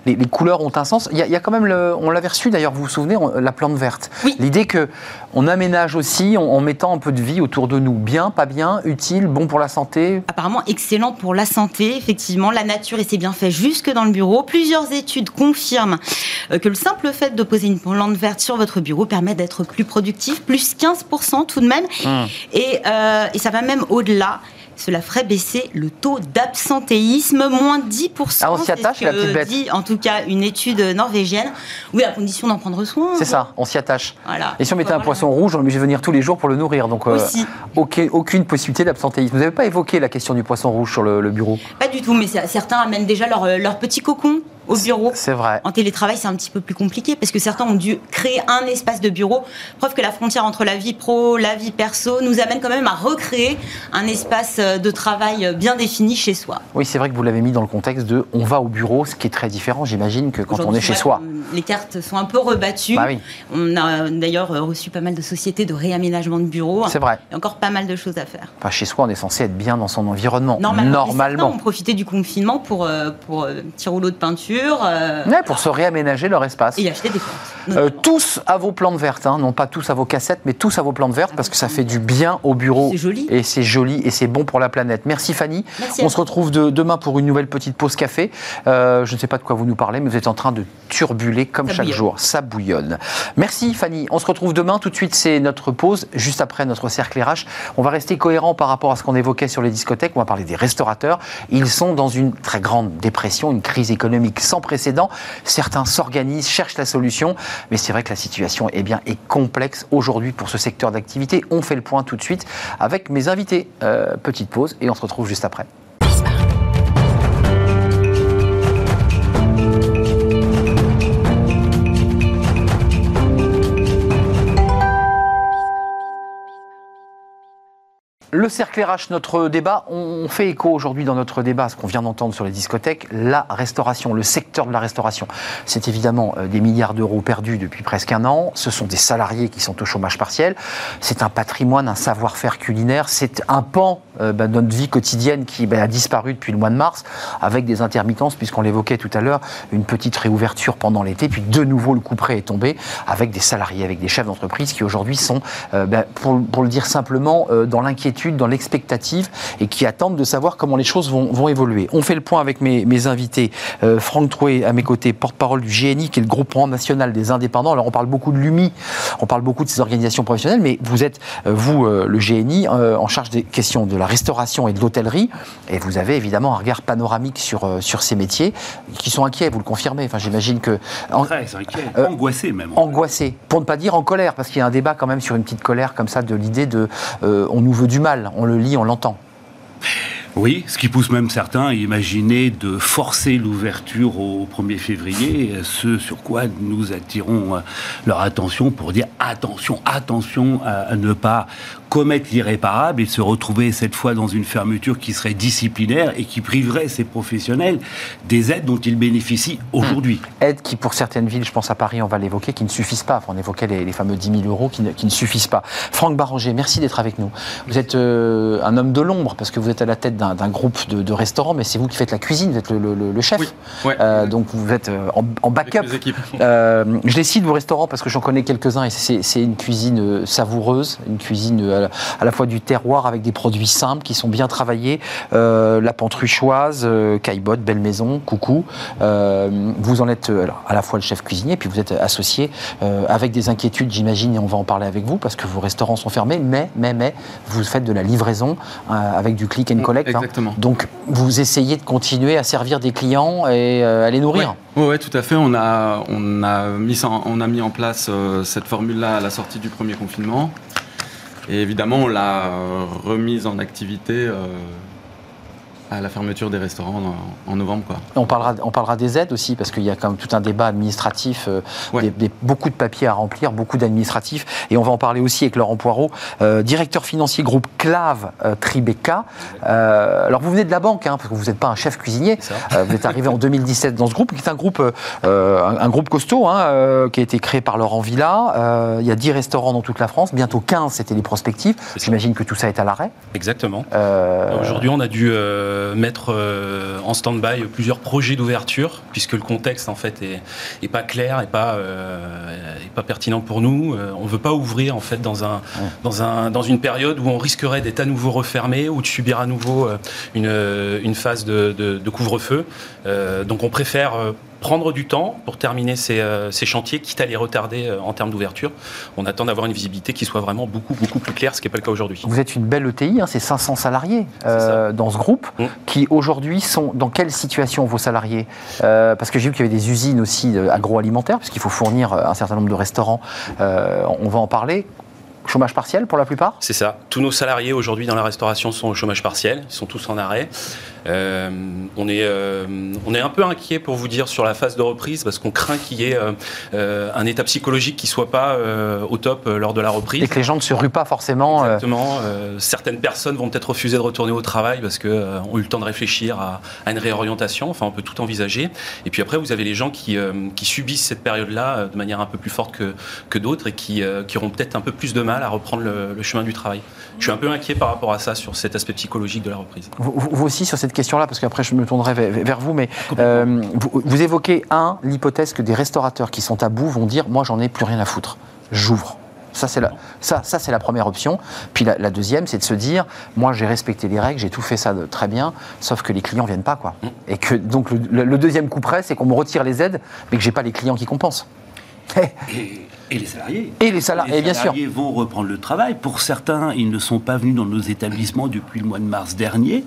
Speaker 1: les, les couleurs ont un sens. Il y a, quand même, le, on l'avait reçu d'ailleurs, vous vous souvenez, la plante verte. L'idée que on aménage aussi en, mettant un peu de vie autour de nous. Bien, pas bien, utile, bon pour la santé
Speaker 4: Apparemment excellent pour la santé, effectivement. La nature et ses bienfaits jusque dans le bureau. Plusieurs études confirment euh, que le simple fait de poser une plante verte sur votre bureau permet d'être plus productif, plus 15% tout de même. Hum. Et, euh, et ça va même au-delà cela ferait baisser le taux d'absentéisme, moins 10%.
Speaker 1: Ah, on s'y attache,
Speaker 4: c'est ce
Speaker 1: la petite bête.
Speaker 4: dit en tout cas une étude norvégienne. Oui, à condition d'en prendre soin.
Speaker 1: C'est ça, on s'y attache.
Speaker 4: Voilà.
Speaker 1: Et si on mettait un poisson rouge, on l'oblige de venir tous les jours pour le nourrir. Donc, euh,
Speaker 4: Aussi.
Speaker 1: aucune possibilité d'absentéisme. Vous n'avez pas évoqué la question du poisson rouge sur le, le bureau?
Speaker 4: Pas du tout, mais certains amènent déjà leur, euh, leur petit cocon au bureau.
Speaker 1: C'est vrai.
Speaker 4: En télétravail, c'est un petit peu plus compliqué parce que certains ont dû créer un espace de bureau. Preuve que la frontière entre la vie pro, la vie perso nous amène quand même à recréer un espace euh, de travail euh, bien défini chez soi.
Speaker 1: Oui, c'est vrai que vous l'avez mis dans le contexte de on va au bureau, ce qui est très différent, j'imagine, que quand on est chez soi.
Speaker 4: Les cartes sont un peu rebattues.
Speaker 1: Bah oui,
Speaker 4: On a d'ailleurs euh, reçu pas mal de sociétés de réaménagement de bureaux.
Speaker 1: c'est vrai.
Speaker 4: Il y a encore pas mal de choses à faire.
Speaker 1: Enfin, chez soi, on est censé être bien dans son environnement.
Speaker 4: Normalement.
Speaker 1: Normalement.
Speaker 4: ont profité du confinement pour, pour euh, petit rouleau de peinture euh,
Speaker 1: Ouais, pour se réaménager leur espace.
Speaker 4: et acheter des plantes.
Speaker 1: Euh, tous à vos plantes vertes, hein, non pas tous à vos cassettes, mais tous à vos plantes vertes, parce que ça fait du bien au bureau.
Speaker 4: C'est joli.
Speaker 1: Et c'est joli et c'est bon pour la planète. Merci Fanny.
Speaker 4: Merci
Speaker 1: On se retrouve de- demain pour une nouvelle petite pause café. Euh, je ne sais pas de quoi vous nous parlez, mais vous êtes en train de turbuler comme
Speaker 4: Ça
Speaker 1: chaque
Speaker 4: bouillonne.
Speaker 1: jour. Ça bouillonne. Merci Fanny. On se retrouve demain. Tout de suite, c'est notre pause, juste après notre cercle RH. On va rester cohérent par rapport à ce qu'on évoquait sur les discothèques. On va parler des restaurateurs. Ils sont dans une très grande dépression, une crise économique sans précédent. Certains s'organisent, cherchent la solution, mais c'est vrai que la situation eh bien, est complexe aujourd'hui pour ce secteur d'activité. On fait le point tout de suite avec mes invités. Euh, petite pause et on se retrouve juste après. Le cercle RH, notre débat, on fait écho aujourd'hui dans notre débat ce qu'on vient d'entendre sur les discothèques, la restauration, le secteur de la restauration. C'est évidemment euh, des milliards d'euros perdus depuis presque un an, ce sont des salariés qui sont au chômage partiel, c'est un patrimoine, un savoir-faire culinaire, c'est un pan euh, bah, notre vie quotidienne qui bah, a disparu depuis le mois de mars, avec des intermittences, puisqu'on l'évoquait tout à l'heure, une petite réouverture pendant l'été, puis de nouveau le coup près est tombé, avec des salariés, avec des chefs d'entreprise qui aujourd'hui sont, euh, bah, pour, le dire simplement, euh, dans l'inquiétude, dans l'expectative, et qui attendent de savoir comment les choses vont, évoluer. On fait le point avec mes, invités. Euh, Franck Troué, à mes côtés, porte-parole du GNI, qui est le groupement national des indépendants. Alors on parle beaucoup de l'UMI, on parle beaucoup de ces organisations professionnelles, mais vous êtes, vous, le GNI, en charge des questions de la restauration et de l'hôtellerie, et vous avez évidemment un regard panoramique sur, euh, sur ces métiers, qui sont inquiets, vous le confirmez. Enfin, j'imagine que... en-
Speaker 5: Très inquiet,
Speaker 1: Euh,
Speaker 5: angoissé même.
Speaker 1: angoissé, pour ne pas dire en colère, parce qu'il y a un débat quand même sur une petite colère comme ça de l'idée de euh, on nous veut du mal, on le lit, on l'entend.
Speaker 5: Oui, ce qui pousse même certains à imaginer de forcer l'ouverture au 1er février, ce sur quoi nous attirons euh, leur attention pour dire attention, attention à, ne pas commettre l'irréparable et se retrouver cette fois dans une fermeture qui serait disciplinaire et qui priverait ces professionnels des aides dont ils bénéficient aujourd'hui.
Speaker 1: Aides qui, pour certaines villes, je pense à Paris, on va l'évoquer, qui ne suffisent pas. Enfin, on évoquait les, les fameux 10 000 euros qui ne, qui ne suffisent pas. Franck Barranger, merci d'être avec nous. Vous êtes euh, un homme de l'ombre parce que vous êtes à la tête d'un groupe de, de restaurants, mais c'est vous qui faites la cuisine, vous êtes le, le- le- le chef.
Speaker 6: Oui, ouais.
Speaker 1: Euh, donc vous êtes euh, en, en backup. Euh, je les cite vos restaurants parce que j'en connais quelques-uns et c'est une cuisine savoureuse, une cuisine à la, à la fois du terroir avec des produits simples qui sont bien travaillés. Euh, la Pantruchoise, Caillebotte, Belle Maison, Coucou. Vous en êtes alors, à la fois le chef cuisinier puis vous êtes associé avec des inquiétudes, j'imagine, et on va en parler avec vous parce que vos restaurants sont fermés, mais, mais, mais vous faites de la livraison avec du click and collect.
Speaker 6: Exactement.
Speaker 1: Donc vous essayez de continuer à servir des clients et euh, à les nourrir.
Speaker 6: Oui, ouais, tout à fait. On a, on a, mis, en, on a mis en place euh, cette formule-là à la sortie du premier confinement. Et évidemment, on l'a euh, remise en activité à la fermeture des restaurants en, en novembre. Quoi.
Speaker 1: On parlera, on parlera des aides aussi, parce qu'il y a quand même tout un débat administratif, euh,
Speaker 6: Ouais.
Speaker 1: des- des- beaucoup de papiers à remplir, beaucoup d'administratifs. Et on va en parler aussi avec Laurent Poirot, euh, directeur financier groupe Clave euh, Tribeca. Euh, alors vous venez de la banque, hein, parce que vous n'êtes pas un chef cuisinier. Euh, vous êtes arrivé en 2017 dans ce groupe, qui est un groupe, un, un groupe costaud, hein, euh, qui a été créé par Laurent Villa. Euh, il y a 10 restaurants dans toute la France, bientôt 15, c'était les prospectives. J'imagine que tout ça est à l'arrêt.
Speaker 7: Exactement.
Speaker 1: Euh,
Speaker 7: Aujourd'hui, on a dû euh, mettre euh, en stand-by plusieurs projets d'ouverture, puisque le contexte en fait est, est pas clair et pas euh, est pas pertinent pour nous. Euh, on veut pas ouvrir en fait dans un dans un dans une période où on risquerait d'être à nouveau refermé ou de subir à nouveau euh, une, euh, une phase de, de- de couvre-feu. Euh, donc, on préfère euh, prendre du temps pour terminer ces, euh, ces chantiers, quitte à les retarder euh, en termes d'ouverture. On attend d'avoir une visibilité qui soit vraiment beaucoup, beaucoup plus claire, ce qui n'est pas le cas aujourd'hui.
Speaker 1: Vous êtes une belle ETI, hein, c'est 500 salariés euh, dans ce groupe,
Speaker 7: Mm.
Speaker 1: qui aujourd'hui sont dans quelle situation vos salariés? Euh, Parce que j'ai vu qu'il y avait des usines aussi agroalimentaires, puisqu'il faut fournir un certain nombre de restaurants. Euh, on va en parler. Chômage partiel pour la plupart?
Speaker 7: C'est ça. Tous nos salariés aujourd'hui dans la restauration sont au chômage partiel. Ils sont tous en arrêt. Euh, on, est, euh, on est un peu inquiet pour vous dire sur la phase de reprise parce qu'on craint qu'il y ait euh, un état psychologique qui soit pas au top lors de la reprise.
Speaker 1: et que les gens ne se ruent pas forcément.
Speaker 7: Exactement. Certaines personnes vont peut-être refuser de retourner au travail parce qu'ont ont eu le temps de réfléchir à, à une réorientation. Enfin, on peut tout envisager. Et puis après, vous avez les gens qui, qui subissent cette période-là de manière un peu plus forte que, que d'autres et qui, qui auront peut-être un peu plus de mal à reprendre le, le chemin du travail. Je suis un peu inquiet par rapport à ça, sur cet aspect psychologique de la reprise.
Speaker 1: Vous- vous aussi sur cette question-là, parce qu'après je me tournerai vers, vous, mais euh, vous, vous évoquez, un, l'hypothèse que des restaurateurs qui sont à bout vont dire Moi, j'en ai plus rien à foutre, j'ouvre. Ça, c'est la, ça, ça, c'est la première option. Puis la, la deuxième, c'est de se dire Moi, j'ai respecté les règles, j'ai tout fait ça de très bien, sauf que les clients viennent pas. Quoi. Et que donc le, deuxième coup près, c'est qu'on me retire les aides, mais que j'ai pas les clients qui compensent.
Speaker 5: Et, et les salariés.
Speaker 1: Et les salariés, bien sûr.
Speaker 5: salariés vont reprendre le travail. Pour certains, ils ne sont pas venus dans nos établissements depuis le mois de mars dernier.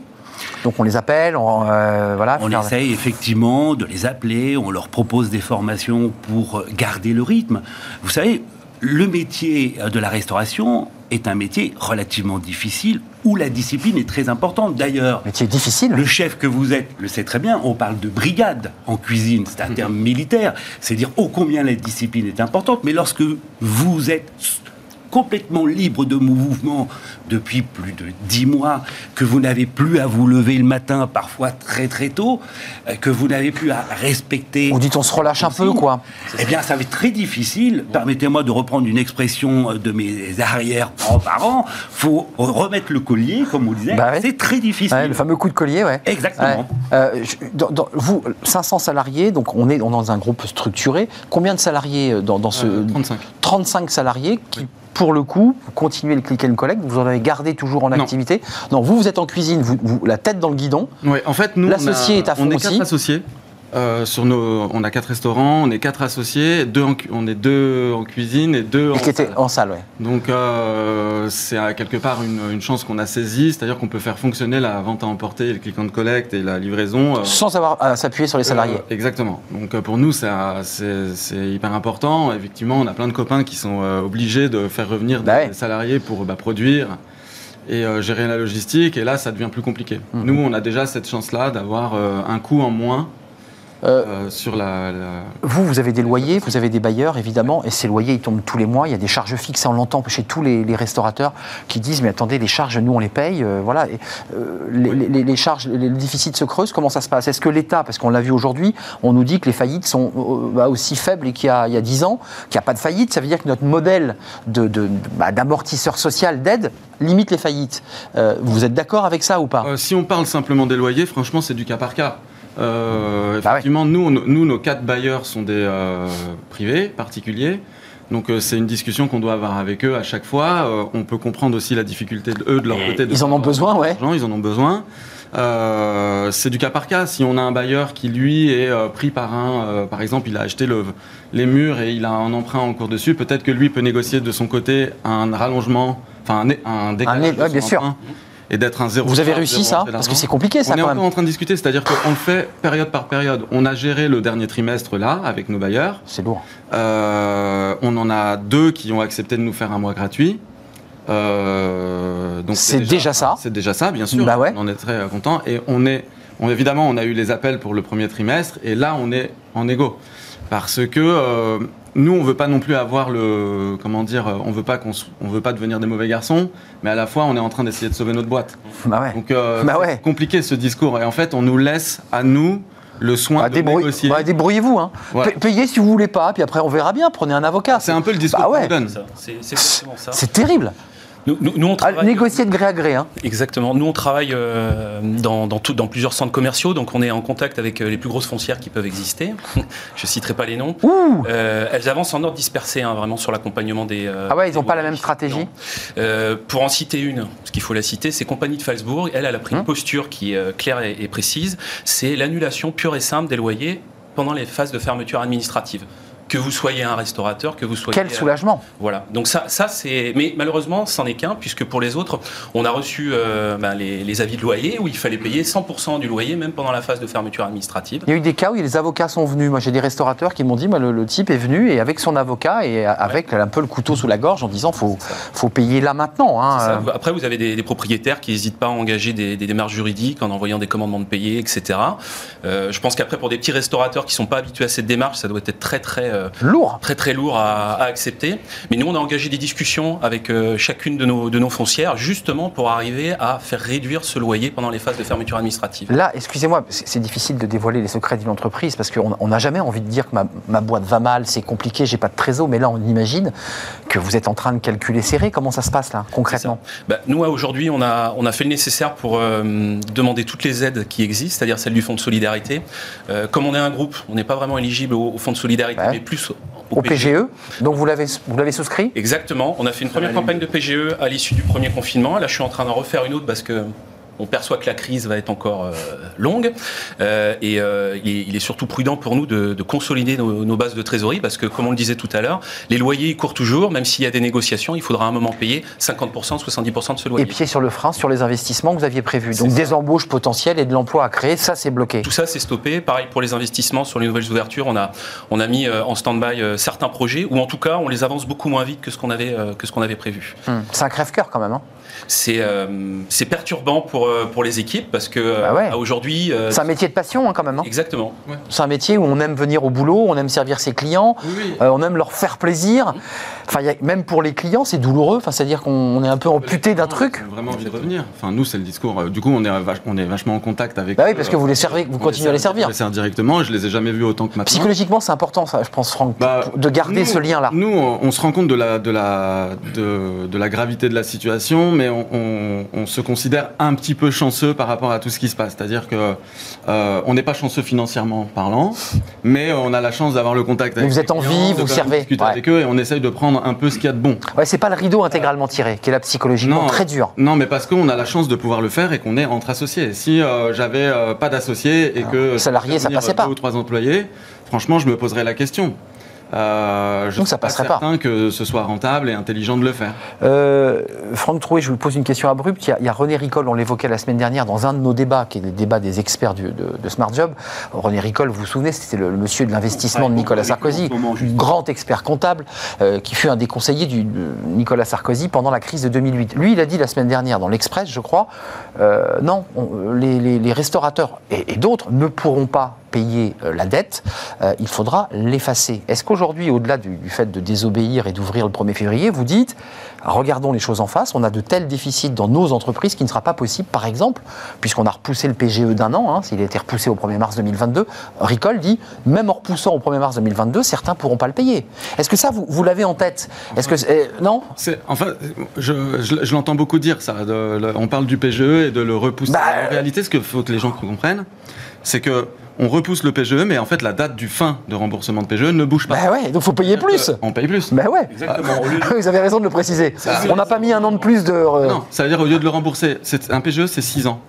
Speaker 1: Donc on les appelle, on, euh, voilà.
Speaker 5: On essaye effectivement de les appeler, on leur propose des formations pour garder le rythme. Vous savez, le métier de la restauration est un métier relativement difficile où la discipline est très importante. D'ailleurs,
Speaker 1: Métier difficile.
Speaker 5: le chef que vous êtes le sait très bien, on parle de brigade en cuisine, c'est un terme militaire, c'est dire ô combien la discipline est importante, mais lorsque vous êtes complètement libre de mouvement depuis plus de dix mois, que vous n'avez plus à vous lever le matin, parfois très très tôt, euh, que vous n'avez plus à respecter...
Speaker 1: On dit on se relâche un peu, quoi.
Speaker 5: Eh bien, ça va être très difficile. Permettez-moi de reprendre une expression de mes arrière-grands-parents. faut remettre le collier, comme on disait.
Speaker 1: Bah ouais.
Speaker 5: C'est très difficile.
Speaker 1: Ouais, le fameux coup de collier, ouais.
Speaker 5: Exactement.
Speaker 1: Ouais. Euh, je- dans- dans- vous, 500 salariés, donc on est, on est dans un groupe structuré. Combien de salariés euh, dans, dans ce
Speaker 6: Euh, 35.
Speaker 1: 35 salariés qui, pour le coup, continuez le click and collect. Vous en avez gardé toujours en
Speaker 6: Non.
Speaker 1: activité. Non, vous, vous êtes en cuisine, vous, vous- la tête dans le guidon.
Speaker 6: Ouais, en fait, nous,
Speaker 1: L'associé est à fond
Speaker 6: on est
Speaker 1: aussi.
Speaker 6: quatre associés. Euh, sur nos, on a quatre restaurants, on est quatre associés, deux en on est deux en cuisine et deux en
Speaker 1: qui
Speaker 6: salle.
Speaker 1: en salle, ouais.
Speaker 6: Donc euh, c'est quelque part une, une chance qu'on a saisie, c'est-à-dire qu'on peut faire fonctionner la vente à emporter, le click and collect et la livraison. euh,
Speaker 1: Sans avoir à s'appuyer sur les salariés.
Speaker 6: exactement. Donc pour nous, c'est hyper important. Effectivement, on a plein de copains qui sont obligés de faire revenir
Speaker 1: Bah
Speaker 6: des salariés pour bah, produire et euh, gérer la logistique. Et là, ça devient plus compliqué.
Speaker 1: Mhm.
Speaker 6: Nous, on a déjà cette chance-là d'avoir euh, un coût en moins
Speaker 1: Euh,
Speaker 6: euh, sur la, la-
Speaker 1: Vous, vous avez des loyers, vous avez des bailleurs, évidemment, et ces loyers, ils tombent tous les mois. Il y a des charges fixes, on l'entend chez tous les, les restaurateurs qui disent Mais attendez, les charges, nous, on les paye. euh, voilà. Et, euh, les, les- les charges, les, les déficits se creusent. Comment ça se passe? Est-ce que l'État, parce qu'on l'a vu aujourd'hui, on nous dit que les faillites sont bah, aussi faibles qu'il y a, il y a 10 ans, qu'il n'y a pas de faillite Ça veut dire que notre modèle de- de- bah, d'amortisseur social, d'aide, limite les faillites. Vous êtes d'accord avec ça ou pas?
Speaker 6: Si on parle simplement des loyers, franchement, c'est du cas par cas. Euh,
Speaker 1: Bah ouais.
Speaker 6: effectivement, nous, on- nous, nos quatre bailleurs sont des euh, privés, particuliers. Donc euh, c'est une discussion qu'on doit avoir avec eux à chaque fois. Euh, on peut comprendre aussi la difficulté de eux de leur côté. de
Speaker 1: Ils en ont besoin, ouais.
Speaker 6: Ils en ont besoin. Euh, c'est du cas par cas. Si on a un bailleur qui lui est euh, pris par un, euh, par exemple, il a acheté le, les murs et il a un emprunt en cours dessus, peut-être que lui peut négocier de son côté un rallongement, enfin un, un décalage
Speaker 1: ouais,
Speaker 6: de son
Speaker 1: bien sûr.
Speaker 6: Et d'être un zéro.
Speaker 1: Vous avez réussi ça Parce que c'est compliqué, ça,
Speaker 6: On est
Speaker 1: quand
Speaker 6: encore
Speaker 1: même.
Speaker 6: en train de discuter, c'est-à-dire qu'on le fait période par période. On a géré le dernier trimestre là avec nos bailleurs.
Speaker 1: C'est lourd.
Speaker 6: Euh, on en a deux qui ont accepté de nous faire un mois gratuit. Euh, donc
Speaker 1: C'est déjà ça.
Speaker 6: C'est déjà ça, bien sûr.
Speaker 1: Bah ouais.
Speaker 6: On en est très content et on est, on, évidemment, on a eu les appels pour le premier trimestre et là, on est en égo parce que euh, nous, on veut pas non plus avoir le, comment dire, on veut pas qu'on, s- on veut pas devenir des mauvais garçons, mais à la fois, on est en train d'essayer de sauver notre boîte.
Speaker 1: Bah ouais.
Speaker 6: Donc, euh,
Speaker 1: Bah ouais.
Speaker 6: compliqué ce discours. Et en fait, on nous laisse à nous le soin
Speaker 1: Bah,
Speaker 6: de
Speaker 1: débrouille-
Speaker 6: négocier.
Speaker 1: bah, débrouillez-vous. Hein.
Speaker 6: Ouais.
Speaker 1: Payez si vous voulez pas, puis après on verra bien. Prenez un avocat.
Speaker 6: C'est un peu le discours
Speaker 1: Bah ouais.
Speaker 6: qu'on donne.
Speaker 7: C'est
Speaker 1: terrible.
Speaker 7: Nous, nous- nous, on
Speaker 1: Ah, négocier de gré à gré. Hein.
Speaker 7: Exactement. Nous, on travaille euh, dans, dans, tout- dans plusieurs centres commerciaux, donc on est en contact avec euh, les plus grosses foncières qui peuvent exister. Je citerai pas les noms.
Speaker 1: Ouh
Speaker 7: Euh, elles avancent en ordre dispersé, hein, vraiment sur l'accompagnement des. euh,
Speaker 1: Ah ouais, ils n'ont pas la même stratégie.
Speaker 7: Euh, pour en citer une, parce qu'il faut la citer, c'est Compagnie de Falsbourg. Elle, elle a pris
Speaker 1: Hum.
Speaker 7: une posture qui est claire et, et précise. C'est l'annulation pure et simple des loyers pendant les phases de fermeture administrative que vous soyez un restaurateur, que vous soyez...
Speaker 1: Quel soulagement
Speaker 7: Voilà. Donc ça, ça c'est... Mais malheureusement, c'en est qu'un, puisque pour les autres, on a reçu euh, ben, les, les, avis de loyer où il fallait payer 100% du loyer, même pendant la phase de fermeture administrative.
Speaker 1: Il y a eu des cas où les avocats sont venus. Moi, j'ai des restaurateurs qui m'ont dit, le, le, type est venu et avec son avocat et avec ouais. un peu le couteau sous la gorge en disant, faut, faut payer là maintenant. Hein.
Speaker 7: Après, vous avez des, des propriétaires qui n'hésitent pas à engager des, des, démarches juridiques en envoyant des commandements de payer, etc. Euh, je pense qu'après, pour des petits restaurateurs qui sont pas habitués à cette démarche, ça doit être très, très... Euh,
Speaker 1: lourd
Speaker 7: très très lourd à, à, accepter. Mais nous, on a engagé des discussions avec euh, chacune de nos, de nos foncières, justement pour arriver à faire réduire ce loyer pendant les phases de fermeture administrative.
Speaker 1: Là, excusez-moi, c'est difficile de dévoiler les secrets d'une entreprise parce qu'on n'a jamais envie de dire que ma, ma boîte va mal, c'est compliqué, j'ai pas de trésor, mais là, on imagine que vous êtes en train de calculer serré. Comment ça se passe là, concrètement?
Speaker 7: Bah, Nous, aujourd'hui, on a, on a fait le nécessaire pour euh, demander toutes les aides qui existent, c'est-à-dire celle du Fonds de solidarité. Euh, comme on est un groupe, on n'est pas vraiment éligible au, au Fonds de solidarité, ouais. mais plus
Speaker 1: au, au PGE. PGE. Donc vous l'avez vous l'avez souscrit?
Speaker 7: Exactement. On a fait une première campagne de PGE à l'issue du premier confinement. Là, je suis en train d'en refaire une autre parce que on perçoit que la crise va être encore euh, longue euh, et euh, il, est, il, est, surtout prudent pour nous de, de consolider nos, nos, bases de trésorerie parce que, comme on le disait tout à l'heure, les loyers ils courent toujours, même s'il y a des négociations, il faudra à un moment payer 50%, 70% de ce loyer.
Speaker 1: Et pied sur le frein sur les investissements que vous aviez prévus. Donc des embauches potentielles et de l'emploi à créer, ça c'est bloqué.
Speaker 7: Tout ça c'est stoppé. Pareil pour les investissements sur les nouvelles ouvertures, on a, on a mis en stand-by certains projets ou en tout cas on les avance beaucoup moins vite que ce qu'on avait, que ce qu'on avait prévu.
Speaker 1: Hum. C'est un crève-cœur quand même. Hein
Speaker 7: c'est euh, perturbant pour, pour les équipes parce que
Speaker 1: bah ouais.
Speaker 7: aujourd'hui. Euh,
Speaker 1: c'est un métier de passion hein, quand même. Hein
Speaker 7: exactement.
Speaker 1: Ouais. C'est un métier où on aime venir au boulot, on aime servir ses clients, oui, oui. Euh, on aime leur faire plaisir. Enfin, y a, même pour les clients, c'est douloureux. Enfin, c'est-à-dire qu'on est un peu amputé d'un truc.
Speaker 6: On a vraiment envie de revenir. Enfin, nous, c'est le discours. Du coup, on est, vach on est vachement en contact avec.
Speaker 1: Bah oui, parce que vous les servez, vous continuez à les servir.
Speaker 6: Je les indirectement. Je les ai jamais vus autant que maintenant.
Speaker 1: Psychologiquement, c'est important, ça, je pense, Franck, bah, de garder
Speaker 6: nous,
Speaker 1: ce lien-là.
Speaker 6: Nous, on, on, se rend compte de la, de la, de, de la gravité de la situation, mais on, on, on, se considère un petit peu chanceux par rapport à tout ce qui se passe. C'est-à-dire que euh, on n'est pas chanceux financièrement parlant, mais on a la chance d'avoir le contact avec.
Speaker 1: Vous êtes en vie, vous servez.
Speaker 6: Discuter ouais. avec eux et on essaye de prendre un peu ce qu'il y a de bon.
Speaker 1: Ouais, c'est pas le rideau intégralement tiré qui est là psychologiquement
Speaker 6: non,
Speaker 1: très dur.
Speaker 6: Non, mais parce qu'on a la chance de pouvoir le faire et qu'on est entre associés. Si euh, j'avais euh, pas d'associés et
Speaker 1: Alors,
Speaker 6: que
Speaker 1: salarié, ça passait pas.
Speaker 6: Deux ou trois employés, franchement, je me poserais la question. Euh, je
Speaker 1: ça passerait
Speaker 6: pas certain
Speaker 1: pas.
Speaker 6: que ce soit rentable et intelligent de le faire.
Speaker 1: Euh, Franck Troué, je vous pose une question abrupte. Il y a, il y a René Ricol, on l'évoquait la semaine dernière dans un de nos débats, qui est le débat des experts du, de, de, Smart Job. René Ricol, vous vous souvenez, c'était le, le, monsieur de l'investissement de Nicolas Sarkozy, grand expert comptable, euh, qui fut un des conseillers du, de Nicolas Sarkozy pendant la crise de 2008. Lui, il a dit la semaine dernière dans l'Express, je crois, euh, non, on, les, les, les, restaurateurs et, et d'autres ne pourront pas payer euh, la dette, euh, il faudra l'effacer. Est-ce qu'aujourd'hui, au-delà du, du, fait de désobéir et d'ouvrir le 1er février, vous dites, regardons les choses en face, on a de tels déficits dans nos entreprises qui ne sera pas possible, par exemple, puisqu'on a repoussé le PGE d'un an, hein, s'il a été repoussé au 1er mars 2022, Ricol dit, même en repoussant au 1er mars 2022, certains ne pourront pas le payer. Est-ce que ça, vous, vous l'avez en tête? Est-ce que euh, non?
Speaker 6: Enfin, je, je, je l'entends beaucoup dire ça. De, le, on parle du PGE et de le repousser. Bah, en réalité, ce qu'il faut que les gens comprennent, c'est que on repousse le PGE, mais en fait, la date du fin de remboursement de PGE ne bouge pas.
Speaker 1: Bah ouais, donc faut payer plus.
Speaker 6: On paye plus.
Speaker 1: Bah ouais. Exactement. Vous avez raison de le préciser. On n'a pas mis un an de plus de.
Speaker 6: Non, ça veut dire au lieu de le rembourser, un PGE, c'est 6 ans.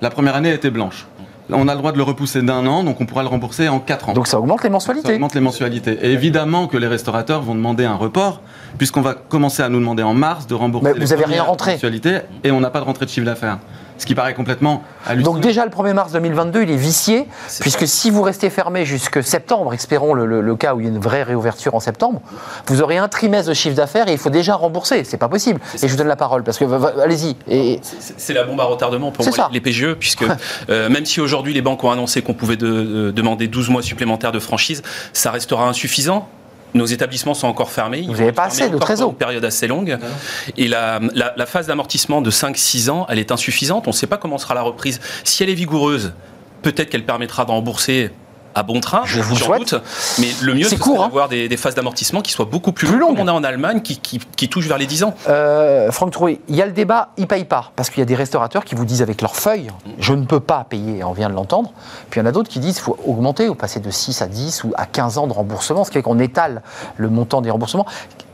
Speaker 6: La première année était blanche. On a le droit de le repousser d'un an, donc on pourra le rembourser en 4 ans.
Speaker 1: Donc ça augmente les mensualités.
Speaker 6: Ça augmente les mensualités. Et évidemment que les restaurateurs vont demander un report, puisqu'on va commencer à nous demander en mars de rembourser
Speaker 1: Mais vous avez rien rentré.
Speaker 6: mensualités, et on n'a pas de rentrée de chiffre d'affaires ce qui paraît complètement hallucinant.
Speaker 1: Donc déjà le 1er mars 2022, il est vicié, est puisque vrai. si vous restez fermé jusque septembre, espérons le, le, le, cas où il y a une vraie réouverture en septembre, vous aurez un trimestre de chiffre d'affaires et il faut déjà rembourser. C'est pas possible. Et je vous donne la parole, parce que allez-y.
Speaker 7: Et... C'est la bombe à retardement pour moi, ça. les PGE, puisque euh, même si aujourd'hui les banques ont annoncé qu'on pouvait de, de demander 12 mois supplémentaires de franchise, ça restera insuffisant nos établissements sont encore fermés.
Speaker 1: Vous n'avez pas assez de trésor.
Speaker 7: Une période assez longue. Et la, la, la phase d'amortissement de 5-6 ans, elle est insuffisante. On ne sait pas comment sera la reprise. Si elle est vigoureuse, peut-être qu'elle permettra de rembourser à bon train,
Speaker 1: je vous.
Speaker 7: Doute, mais le mieux, c'est
Speaker 1: court,
Speaker 7: d'avoir hein. des, des, phases d'amortissement qui soient beaucoup plus,
Speaker 1: plus longues.
Speaker 7: Comme on a en Allemagne, qui, qui, qui touchent vers les 10 ans.
Speaker 1: Euh, Franck Troué, il y a le débat, ils ne payent pas, parce qu'il y a des restaurateurs qui vous disent avec leurs feuilles, je ne peux pas payer, on vient de l'entendre. Puis il y en a d'autres qui disent qu'il faut augmenter, ou passer de 6 à 10 ou à 15 ans de remboursement, ce qui fait qu'on étale le montant des remboursements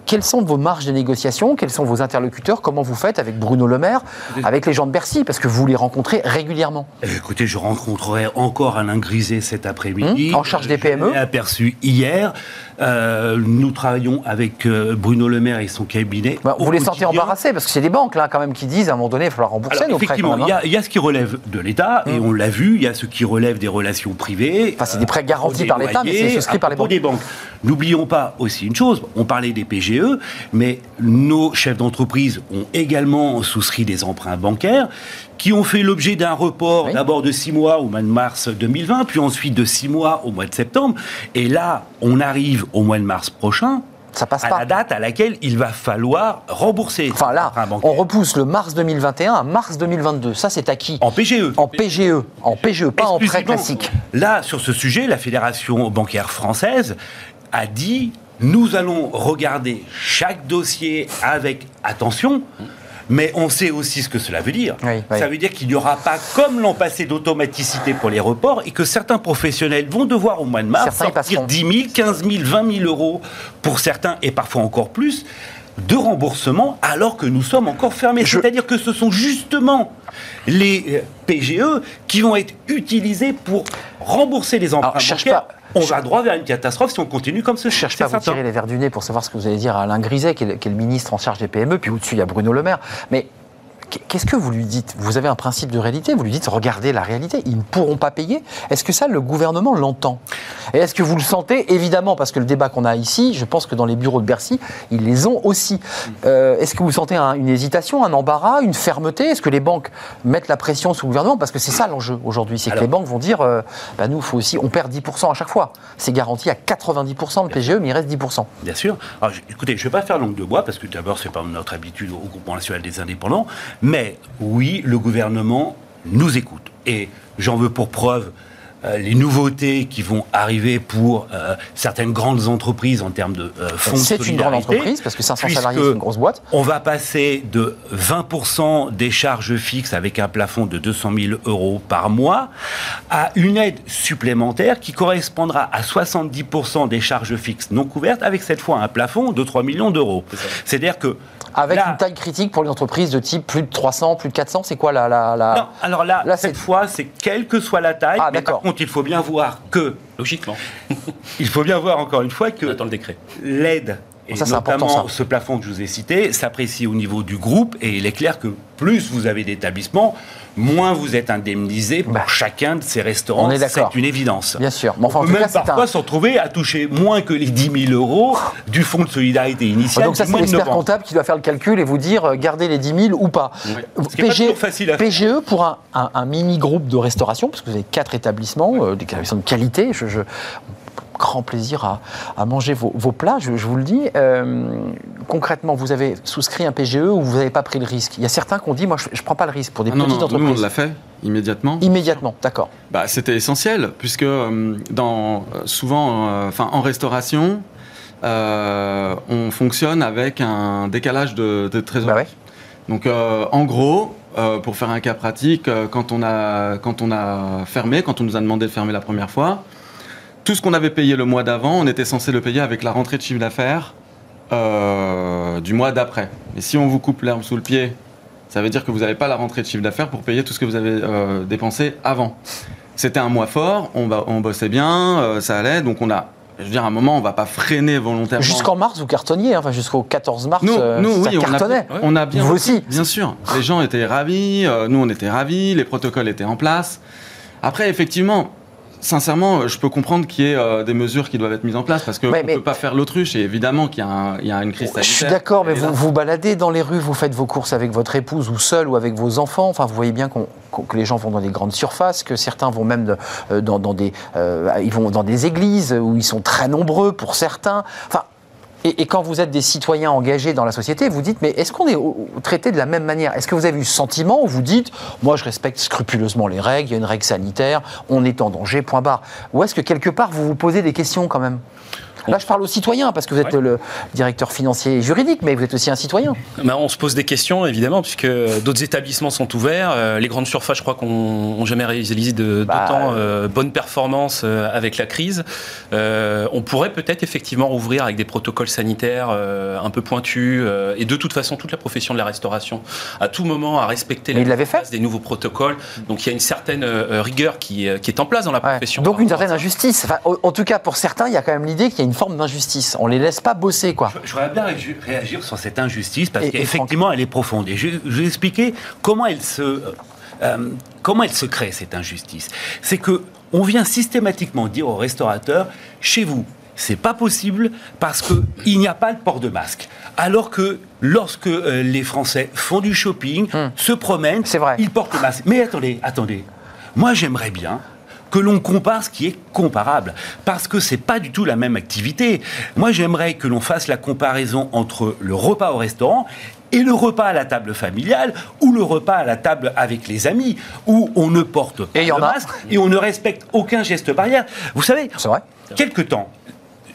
Speaker 1: quelles sont vos marges de négociation? Quels sont vos interlocuteurs? Comment vous faites avec Bruno Le Maire, avec les gens de Bercy? Parce que vous les rencontrez régulièrement.
Speaker 5: Écoutez, je rencontrerai encore Alain Griset cet après-midi.
Speaker 1: Hum, en charge des PME.
Speaker 5: Je l'ai aperçu hier. Euh, nous travaillons avec euh, Bruno Le Maire et son cabinet.
Speaker 1: Bah, vous les sentez embarrassés parce que c'est des banques là quand même qui disent à un moment donné il va falloir rembourser
Speaker 5: Alors,
Speaker 1: nos prêts.
Speaker 5: effectivement, il y,
Speaker 1: hein.
Speaker 5: a- il y a ce qui relève de l'État, et
Speaker 1: Hum.
Speaker 5: on l'a vu, il y a ce qui relève des relations privées.
Speaker 1: Enfin, c'est des prêts garantis par l'État, mais c'est souscrit par les
Speaker 5: propos des banques. N'oublions pas aussi une chose, on parlait des PGE, mais nos chefs d'entreprise ont également souscrit des emprunts bancaires qui ont fait l'objet d'un report
Speaker 1: Oui.
Speaker 5: d'abord de six mois au mois de mars 2020, puis ensuite de six mois au mois de septembre. Et là, on arrive au mois de mars prochain,
Speaker 1: Ça passe
Speaker 5: à
Speaker 1: pas.
Speaker 5: la date à laquelle il va falloir rembourser.
Speaker 1: Enfin là, on repousse le mars 2021 à mars 2022. Ça c'est acquis.
Speaker 5: en PGE.
Speaker 1: En PGE, en PGE, pas en prêt classique.
Speaker 5: Là, sur ce sujet, la Fédération bancaire française a dit nous allons regarder chaque dossier avec attention. Mais on sait aussi ce que cela veut dire.
Speaker 1: Oui, oui.
Speaker 5: Ça veut dire qu'il n'y aura pas, comme l'an passé, d'automaticité pour les reports et que certains professionnels vont devoir, au mois de mars,
Speaker 1: Certains
Speaker 5: sortir
Speaker 1: passeront.
Speaker 5: 10 000, 15 000, 20 000 euros pour certains et parfois encore plus de remboursement alors que nous sommes encore fermés.
Speaker 1: Je-
Speaker 5: C'est-à-dire que ce sont justement les euh, PGE qui vont être utilisés pour rembourser les emprunts
Speaker 1: Alors, cherche
Speaker 5: bancaires.
Speaker 1: pas-
Speaker 5: On va droit vers une catastrophe si on continue comme ce
Speaker 1: Je cherche pas à vous tirer les verres du nez pour savoir ce que vous allez dire à Alain Griset, qui est, le- qui est le ministre en charge des PME, puis au-dessus il y a Bruno Le Maire. Mais qu'est-ce que vous lui dites? Vous avez un principe de réalité, vous lui dites regardez la réalité, ils ne pourront pas payer. Est-ce que ça, le gouvernement l'entend? Et est-ce que vous le sentez? Évidemment, parce que le débat qu'on a ici, je pense que dans les bureaux de Bercy, ils les ont aussi. Euh, est-ce que vous sentez un- une hésitation, un embarras, une fermeté? Est-ce que les banques mettent la pression sur le gouvernement? Parce que c'est ça l'enjeu aujourd'hui, c'est que les banques vont dire euh, bah, nous, faut aussi, on perd 10% à chaque fois. C'est garanti à 90% de PGE, mais il reste 10%.
Speaker 5: Bien sûr. Alors, écoutez, je ne vais pas faire langue de bois, parce que d'abord, ce n'est pas notre habitude au Groupement national des indépendants, mais oui, le gouvernement nous écoute. Et j'en veux pour preuve les nouveautés qui vont arriver pour euh, certaines grandes entreprises en termes de euh, fonds de
Speaker 1: C'est une grande entreprise, parce que 500
Speaker 5: puisque
Speaker 1: salariés, c'est une grosse boîte.
Speaker 5: On va passer de 20% des charges fixes avec un plafond de 200 000 euros par mois à une aide supplémentaire qui correspondra à 70% des charges fixes non couvertes avec cette fois un plafond de 3 millions d'euros. C'est-à-dire que
Speaker 1: Avec
Speaker 5: là-
Speaker 1: une taille critique pour les entreprises de type plus de 300, plus de 400, c'est quoi la, la, la-
Speaker 5: Non, alors là,
Speaker 1: Là,
Speaker 5: cette fois, c'est quelle que soit la taille.
Speaker 1: Ah,
Speaker 5: mais
Speaker 1: d'accord.
Speaker 5: par contre, il faut bien voir que,
Speaker 7: Logiquement.
Speaker 5: il faut bien voir encore une fois
Speaker 7: On
Speaker 5: que
Speaker 7: attend le décret.
Speaker 5: l'aide, et
Speaker 1: Ça,
Speaker 5: notamment
Speaker 1: ça.
Speaker 5: ce plafond que je vous ai cité, s'apprécie au niveau du groupe et il est clair que plus vous avez d'établissements, moins vous êtes indemnisé pour
Speaker 1: Bah,
Speaker 5: chacun de ces restaurants.
Speaker 1: on est d'accord.
Speaker 5: C'est une évidence.
Speaker 1: Bien sûr. Mais enfin, en
Speaker 5: on peut même parfois
Speaker 1: un.
Speaker 5: se retrouver à toucher moins que les 10 000 euros du fonds de solidarité initial.
Speaker 1: Donc ça, c'est l'expert comptable qui doit faire le calcul et vous dire euh, gardez les 10 000 ou pas.
Speaker 5: Pas toujours facile à faire.
Speaker 1: PGE pour un, un- un mini-groupe de restauration, parce que vous avez quatre établissements, euh, des établissements de qualité. Je, je- grand plaisir à, à manger vos, vos plats, je, je vous le dis. Euh, concrètement, vous avez souscrit un PGE ou vous n'avez pas pris le risque? Il y a certains qui ont dit moi, je ne prends pas le risque pour des
Speaker 6: Ah non,
Speaker 1: petites
Speaker 6: nous, on
Speaker 1: entreprises.
Speaker 6: l'a fait immédiatement.
Speaker 1: Immédiatement, d'accord.
Speaker 6: Bah, c'était essentiel, puisque euh, dans, euh, souvent, enfin, en restauration, euh, on fonctionne avec un décalage de, de trésorerie.
Speaker 1: Bah ouais.
Speaker 6: Donc, euh, en gros, euh, pour faire un cas pratique, quand on, a, quand on a fermé, quand on nous a demandé de fermer la première fois, tout ce qu'on avait payé le mois d'avant, on était censé le payer avec la rentrée de chiffre d'affaires euh, du mois d'après. Et si on vous coupe l'herbe sous le pied, ça veut dire que vous n'avez pas la rentrée de chiffre d'affaires pour payer tout ce que vous avez euh, dépensé avant. C'était un mois fort, on, bossait bien, euh, ça allait, donc on a, je veux dire, à un moment, on va pas freiner volontairement.
Speaker 1: Jusqu'en mars, vous cartonniez, hein, enfin jusqu'au 14 mars,
Speaker 6: Nous,
Speaker 1: euh,
Speaker 6: nous
Speaker 1: ça
Speaker 6: oui, on a,
Speaker 1: cartonnait.
Speaker 6: on a bien.
Speaker 1: Vous aussi.
Speaker 6: Bien sûr. Les gens étaient ravis, euh, nous on était ravis, les protocoles étaient en place. Après, effectivement, sincèrement, je peux comprendre qu'il y ait euh, des mesures qui doivent être mises en place parce qu'on
Speaker 1: Ouais,
Speaker 6: ne peut pas faire l'autruche et évidemment qu'il y, a y une crise
Speaker 1: Je suis d'accord, mais vous vous baladez dans les rues, vous faites vos courses avec votre épouse ou seul ou avec vos enfants. Enfin, vous voyez bien que les gens vont dans des grandes surfaces, que certains vont même euh, dans, dans des, euh, ils vont dans des églises où ils sont très nombreux pour certains. Enfin. Et, quand vous êtes des citoyens engagés dans la société, vous dites, mais est-ce qu'on est traité de la même manière? Est-ce que vous avez eu ce sentiment où vous dites, moi je respecte scrupuleusement les règles, il y a une règle sanitaire, on est en danger, point barre. Ou est-ce que quelque part vous vous posez des questions quand même? Là, je parle aux citoyens, parce que vous êtes
Speaker 2: Ouais.
Speaker 1: le directeur financier et juridique, mais vous êtes aussi un citoyen.
Speaker 2: Ben, on se pose des questions, évidemment, puisque d'autres établissements sont ouverts. Euh, les grandes surfaces, je crois qu'on n'ont jamais réalisé de-
Speaker 1: Bah,
Speaker 2: d'autant euh, bonne performance euh, avec la crise. Euh, on pourrait peut-être effectivement rouvrir avec des protocoles sanitaires euh, un peu pointus. euh, et de toute façon, toute la profession de la restauration, à tout moment, à respecter place des nouveaux protocoles. Donc il y a une certaine euh, rigueur qui, euh, qui est en place dans la
Speaker 1: Ouais.
Speaker 2: profession.
Speaker 1: Donc une certaine injustice. Enfin, en en tout cas, pour certains, il y a quand même l'idée qu'il y a une forme d'injustice. On les laisse pas bosser, quoi.
Speaker 5: Je voudrais bien réagi- réagir sur cette injustice parce qu'effectivement, elle est profonde. Et je, je vais expliquer comment elle se, euh, comment elle se crée cette injustice. C'est que on vient systématiquement dire aux restaurateurs chez vous. C'est pas possible parce que il n'y a pas le port de masque. Alors que lorsque euh, les Français font du shopping, se promènent,
Speaker 1: Hmm. C'est vrai.
Speaker 5: ils portent le masque. Mais attendez, attendez. Moi, j'aimerais bien que l'on compare ce qui est comparable, parce que c'est pas du tout la même activité. Moi, j'aimerais que l'on fasse la comparaison entre le repas au restaurant et le repas à la table familiale ou le repas à la table avec les amis, où on ne porte pas
Speaker 1: Et
Speaker 5: de
Speaker 1: a.
Speaker 5: masque et on ne respecte aucun geste barrière. Vous savez,
Speaker 1: vrai
Speaker 5: quelque temps,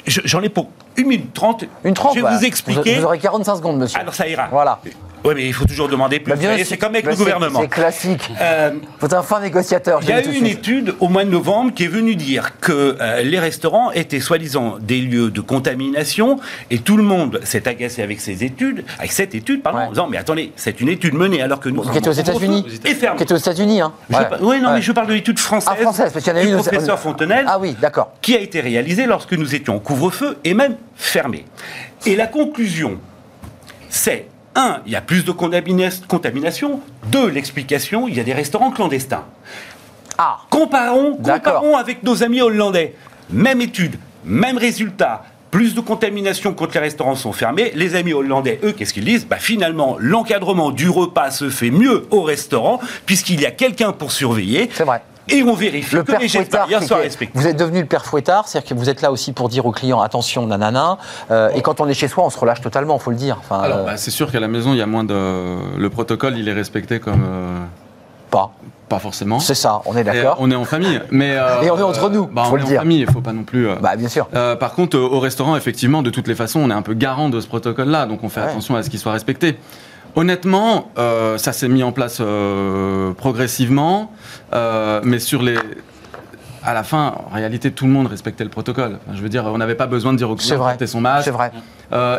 Speaker 5: je- j'en ai pour une minute trente.
Speaker 1: Une trente,
Speaker 5: Je vais
Speaker 1: bah,
Speaker 5: vous expliquer.
Speaker 1: Vous, aurez 45 secondes, monsieur.
Speaker 5: Alors ça ira.
Speaker 1: Voilà.
Speaker 5: Oui, mais il faut toujours demander plus.
Speaker 1: Bah,
Speaker 5: c'est comme avec
Speaker 1: Bah,
Speaker 5: le gouvernement.
Speaker 1: C'est classique.
Speaker 5: Euh,
Speaker 1: êtes un fin négociateur.
Speaker 5: il y a eu une
Speaker 1: suite.
Speaker 5: étude au mois de novembre qui est venue dire que euh, les restaurants étaient soi-disant des lieux de contamination et tout le monde s'est agacé avec ces études, avec cette étude, pardon,
Speaker 1: Ouais.
Speaker 5: en disant mais attendez, c'est une étude menée alors que nous
Speaker 1: Qui était aux États-Unis.
Speaker 5: et ferme.
Speaker 1: Qui était aux États-Unis, hein.
Speaker 5: Je
Speaker 1: Ouais.
Speaker 5: par- Oui, non,
Speaker 1: Ouais.
Speaker 5: mais je parle de l'étude française,
Speaker 1: Ah, française, parce qu'il y en a
Speaker 5: du
Speaker 1: une.
Speaker 5: professeur Fontenelle
Speaker 1: Ah oui, d'accord.
Speaker 5: qui a été réalisée lorsque nous étions en couvre-feu et même fermé. Et la conclusion, c'est un, il y a plus de contamina- contamination. Deux, l'explication, il y a des restaurants clandestins.
Speaker 1: Ah,
Speaker 5: Comparons, comparons avec nos amis hollandais. Même étude, même résultat. Plus de contamination quand les restaurants sont fermés. Les amis hollandais, eux, qu'est-ce qu'ils disent? Bah, Finalement, l'encadrement du repas se fait mieux au restaurant, puisqu'il y a quelqu'un pour surveiller.
Speaker 1: c'est vrai.
Speaker 5: Et on vérifie
Speaker 1: Le
Speaker 5: que
Speaker 1: père
Speaker 5: les gestes barrières soient respectés.
Speaker 1: vous êtes devenu le père Fouettard, c'est-à-dire que vous êtes là aussi pour dire aux clients attention, nanana. euh, et quand on est chez soi, on se relâche totalement, faut le dire. Enfin,
Speaker 6: Alors,
Speaker 1: euh,
Speaker 6: bah, c'est sûr qu'à la maison, il y a moins de. Le protocole, il est respecté comme. euh,
Speaker 1: pas.
Speaker 6: Pas forcément.
Speaker 1: C'est ça, on est
Speaker 6: Et
Speaker 1: d'accord.
Speaker 6: On est en famille. Mais, euh,
Speaker 1: Et on est entre nous,
Speaker 6: bah,
Speaker 1: faut
Speaker 6: on
Speaker 1: le
Speaker 6: est
Speaker 1: dire.
Speaker 6: en famille, il faut pas non plus. euh,
Speaker 1: Bah, bien sûr.
Speaker 6: Euh, par contre, euh, au restaurant, effectivement, de toutes les façons, on est un peu garant de ce protocole-là, donc on fait
Speaker 1: Ouais.
Speaker 6: attention à ce qu'il soit respecté. Honnêtement, euh, ça s'est mis en place euh, progressivement, euh, mais sur les. À la fin, en réalité, tout le monde respectait le protocole. Enfin, je veux dire, on n'avait pas besoin de dire au client de porter son masque.
Speaker 1: C'est vrai.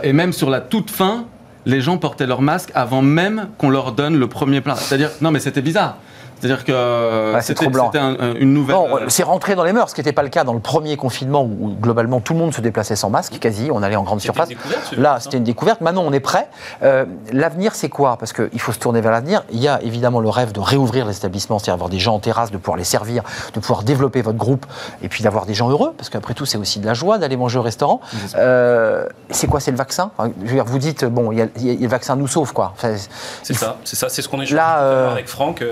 Speaker 6: Et même sur la toute fin, les gens portaient leur masque avant même qu'on leur donne le premier plat. C'est-à-dire, non, mais c'était bizarre. C'est-à-dire que euh,
Speaker 1: Ouais, c'est
Speaker 6: c'était un- une nouvelle. Euh,
Speaker 1: c'est rentré dans les mœurs, ce qui n'était pas le cas dans le premier confinement où, globalement tout le monde se déplaçait sans masque, quasi, on allait en grande surface. Là, c'était une découverte. Maintenant, on est prêt. Euh, l'avenir, c'est quoi? Parce qu'il faut se tourner vers l'avenir. Il y a évidemment le rêve de réouvrir les établissements, c'est-à-dire avoir des gens en terrasse, de pouvoir les servir, de pouvoir développer votre groupe, et puis d'avoir des gens heureux, parce qu'après tout, c'est aussi de la joie d'aller manger au restaurant. Euh, c'est quoi C'est le vaccin? Enfin, je veux dire, Vous dites, bon, il y a, il y a- le vaccin nous sauve, quoi. Enfin,
Speaker 2: C'est ça, c'est ça, c'est ce qu'on est
Speaker 1: Là, euh,
Speaker 2: avec Franck.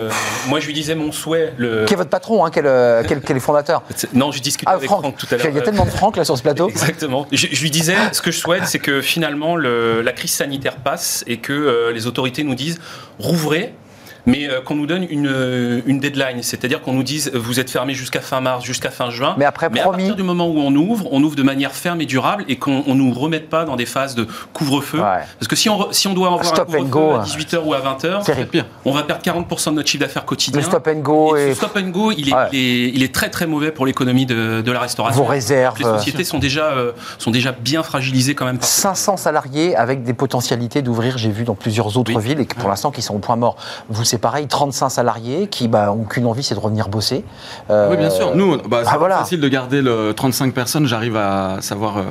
Speaker 2: Moi, je lui disais mon souhait. Le...
Speaker 1: qui est votre patron hein, quel, euh, quel, quel est fondateur
Speaker 2: Non, j'ai discuté
Speaker 1: Ah,
Speaker 2: avec
Speaker 1: Franck.
Speaker 2: Franck, tout à l'heure.
Speaker 1: Il y a tellement de Franck là sur ce plateau.
Speaker 2: Exactement. Je, je lui disais, ce que je souhaite, c'est que finalement le- la crise sanitaire passe et que euh, les autorités nous disent rouvrez. Mais euh, qu'on nous donne une, euh, une deadline, c'est-à-dire qu'on nous dise vous êtes fermé jusqu'à fin mars, jusqu'à fin juin.
Speaker 1: Mais après,
Speaker 2: à
Speaker 1: promis.
Speaker 2: partir du moment où on ouvre, on ouvre de manière ferme et durable et qu'on ne nous remette pas dans des phases de couvre-feu.
Speaker 1: Ouais.
Speaker 2: Parce que si on, si on doit avoir
Speaker 1: Stop
Speaker 2: un couvre-feu à
Speaker 1: hein.
Speaker 2: 18h ou à 20h,
Speaker 1: Terrible.
Speaker 6: pire.
Speaker 2: on va perdre 40% de notre chiffre d'affaires quotidien.
Speaker 1: Le stop and go
Speaker 2: Et stop and go, il est,
Speaker 1: Ouais.
Speaker 2: il est, il est très très mauvais pour l'économie de, de la restauration.
Speaker 1: vos réserves.
Speaker 2: Les sociétés sont déjà, euh, sont déjà bien fragilisées quand même. par-
Speaker 1: 500 salariés avec des potentialités d'ouvrir, j'ai vu dans plusieurs autres
Speaker 2: Oui.
Speaker 1: villes, et pour l'instant qui sont au point mort. Vous, c'est pareil, 35 salariés qui bah, ont qu'une envie, c'est de revenir bosser. Euh,
Speaker 6: Oui, bien sûr. Nous, bah, c'est
Speaker 1: ah, voilà.
Speaker 6: facile de garder le 35 personnes. J'arrive à savoir. euh,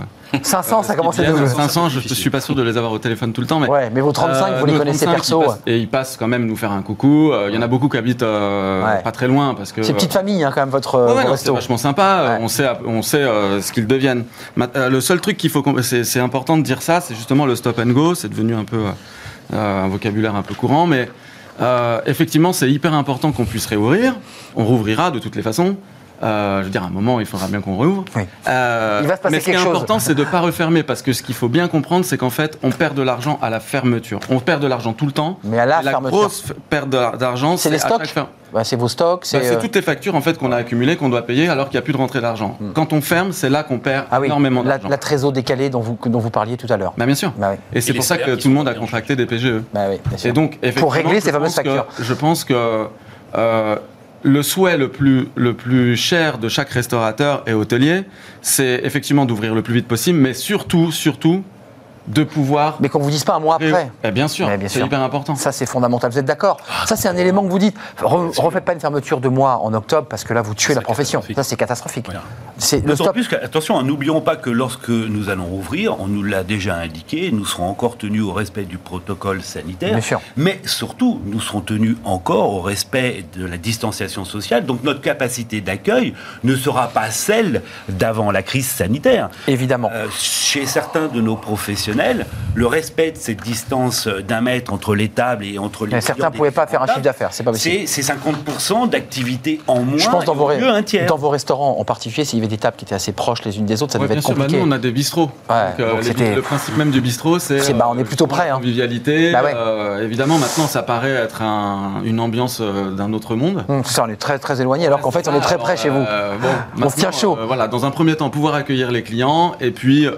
Speaker 1: 500, ça
Speaker 6: ce
Speaker 1: commence à être...
Speaker 6: viennent. 500, je ne suis pas sûr de les avoir au téléphone tout le temps. Mais,
Speaker 1: Ouais, mais vos 35,
Speaker 6: Euh,
Speaker 1: vous les connaissez
Speaker 6: 35,
Speaker 1: perso.
Speaker 6: passent- et ils passent quand même nous faire un coucou. Euh, Il y en a beaucoup qui habitent euh,
Speaker 1: Ouais.
Speaker 6: pas très loin parce que.
Speaker 1: C'est petite famille, hein, quand même, votre
Speaker 6: Ouais,
Speaker 1: euh,
Speaker 6: c'est vachement sympa. euh,
Speaker 1: Ouais.
Speaker 6: On sait, on sait euh, ce qu'ils deviennent. Euh, le seul truc qu'il faut, c'est, c'est important de dire ça, c'est justement le stop and go. C'est devenu un peu euh, euh, un vocabulaire un peu courant, mais euh, effectivement, c'est hyper important qu'on puisse réouvrir. On rouvrira de toutes les façons. Euh, je veux dire, à un moment, il faudra bien qu'on rouvre.
Speaker 1: Oui.
Speaker 6: Euh,
Speaker 1: Il va se passer
Speaker 6: mais ce qui est
Speaker 1: chose.
Speaker 6: important, c'est de ne pas refermer, parce que ce qu'il faut bien comprendre, c'est qu'en fait, on perd de l'argent à la fermeture. On perd de l'argent tout le temps.
Speaker 1: Mais à la
Speaker 6: Et la
Speaker 1: fermeture.
Speaker 6: grosse perte de- d'argent,
Speaker 1: C'est les stocks
Speaker 6: chaque
Speaker 1: Bah, c'est vos stocks,
Speaker 6: Bah,
Speaker 1: c'est. Euh,
Speaker 6: toutes les factures en fait qu'on a accumulées, qu'on doit payer, alors qu'il n'y a plus de rentrée d'argent. Quand on ferme, c'est là qu'on perd
Speaker 1: Ah oui,
Speaker 6: énormément
Speaker 1: la,
Speaker 6: d'argent.
Speaker 1: la trésor décalée dont vous, dont vous parliez tout à l'heure.
Speaker 6: Bah, bien sûr.
Speaker 1: Bah oui.
Speaker 6: Et c'est pour ça que tout le monde a contracté des PGE.
Speaker 1: Bah oui, bien sûr.
Speaker 6: Et donc, effectivement,
Speaker 1: régler ces fameuses factures.
Speaker 6: Je pense que euh, le souhait le plus, le plus cher de chaque restaurateur et hôtelier, c'est effectivement d'ouvrir le plus vite possible, mais surtout, surtout, de pouvoir.
Speaker 1: Mais qu'on vous dise pas un mois après.
Speaker 6: Eh bien sûr, c'est hyper important.
Speaker 1: Ça, c'est fondamental. Vous êtes d'accord Ça, c'est un élément que vous dites. Re- refaites pas une fermeture de mois en octobre parce que là, vous tuez la profession. Ça, c'est catastrophique.
Speaker 7: Voilà.
Speaker 1: C'est le
Speaker 5: D'autant
Speaker 1: stop.
Speaker 5: plus attention, n'oublions pas que lorsque nous allons ouvrir, on nous l'a déjà indiqué, nous serons encore tenus au respect du protocole sanitaire.
Speaker 1: Bien sûr.
Speaker 5: Mais surtout, nous serons tenus encore au respect de la distanciation sociale. Donc notre capacité d'accueil ne sera pas celle d'avant la crise sanitaire.
Speaker 1: Évidemment.
Speaker 5: Euh, chez certains de nos professionnels, le respect de cette distance d'un mètre entre les tables et entre les
Speaker 1: Mais certains ne pouvaient pas faire un chiffre d'affaires. C'est pas possible.
Speaker 5: C'est c'est 50% d'activité en moins.
Speaker 1: Je pense dans vos,
Speaker 5: un tiers.
Speaker 1: dans vos restaurants en particulier, s'il y avait des tables qui étaient assez proches les unes des autres, ça
Speaker 6: Ouais,
Speaker 1: devait
Speaker 6: bien
Speaker 1: être
Speaker 6: sûr, bah,
Speaker 1: compliqué.
Speaker 6: nous on a des bistrots.
Speaker 1: Ouais,
Speaker 6: Donc, euh,
Speaker 1: donc
Speaker 6: les-
Speaker 1: c'était-
Speaker 6: le principe même du bistrot, c'est.
Speaker 1: Bah, on est plutôt
Speaker 6: la
Speaker 1: hein.
Speaker 6: Convivialité.
Speaker 1: Bah ouais.
Speaker 6: euh, évidemment, maintenant, ça paraît être un- une ambiance euh, d'un autre monde.
Speaker 1: Hum, ça, on est très très éloigné, alors qu'en fait, on est très
Speaker 6: Alors,
Speaker 1: près chez vous.
Speaker 6: euh, bon,
Speaker 1: On se tient
Speaker 6: maintenant,
Speaker 1: chaud.
Speaker 6: euh, voilà, dans un premier temps, pouvoir accueillir les clients et puis euh,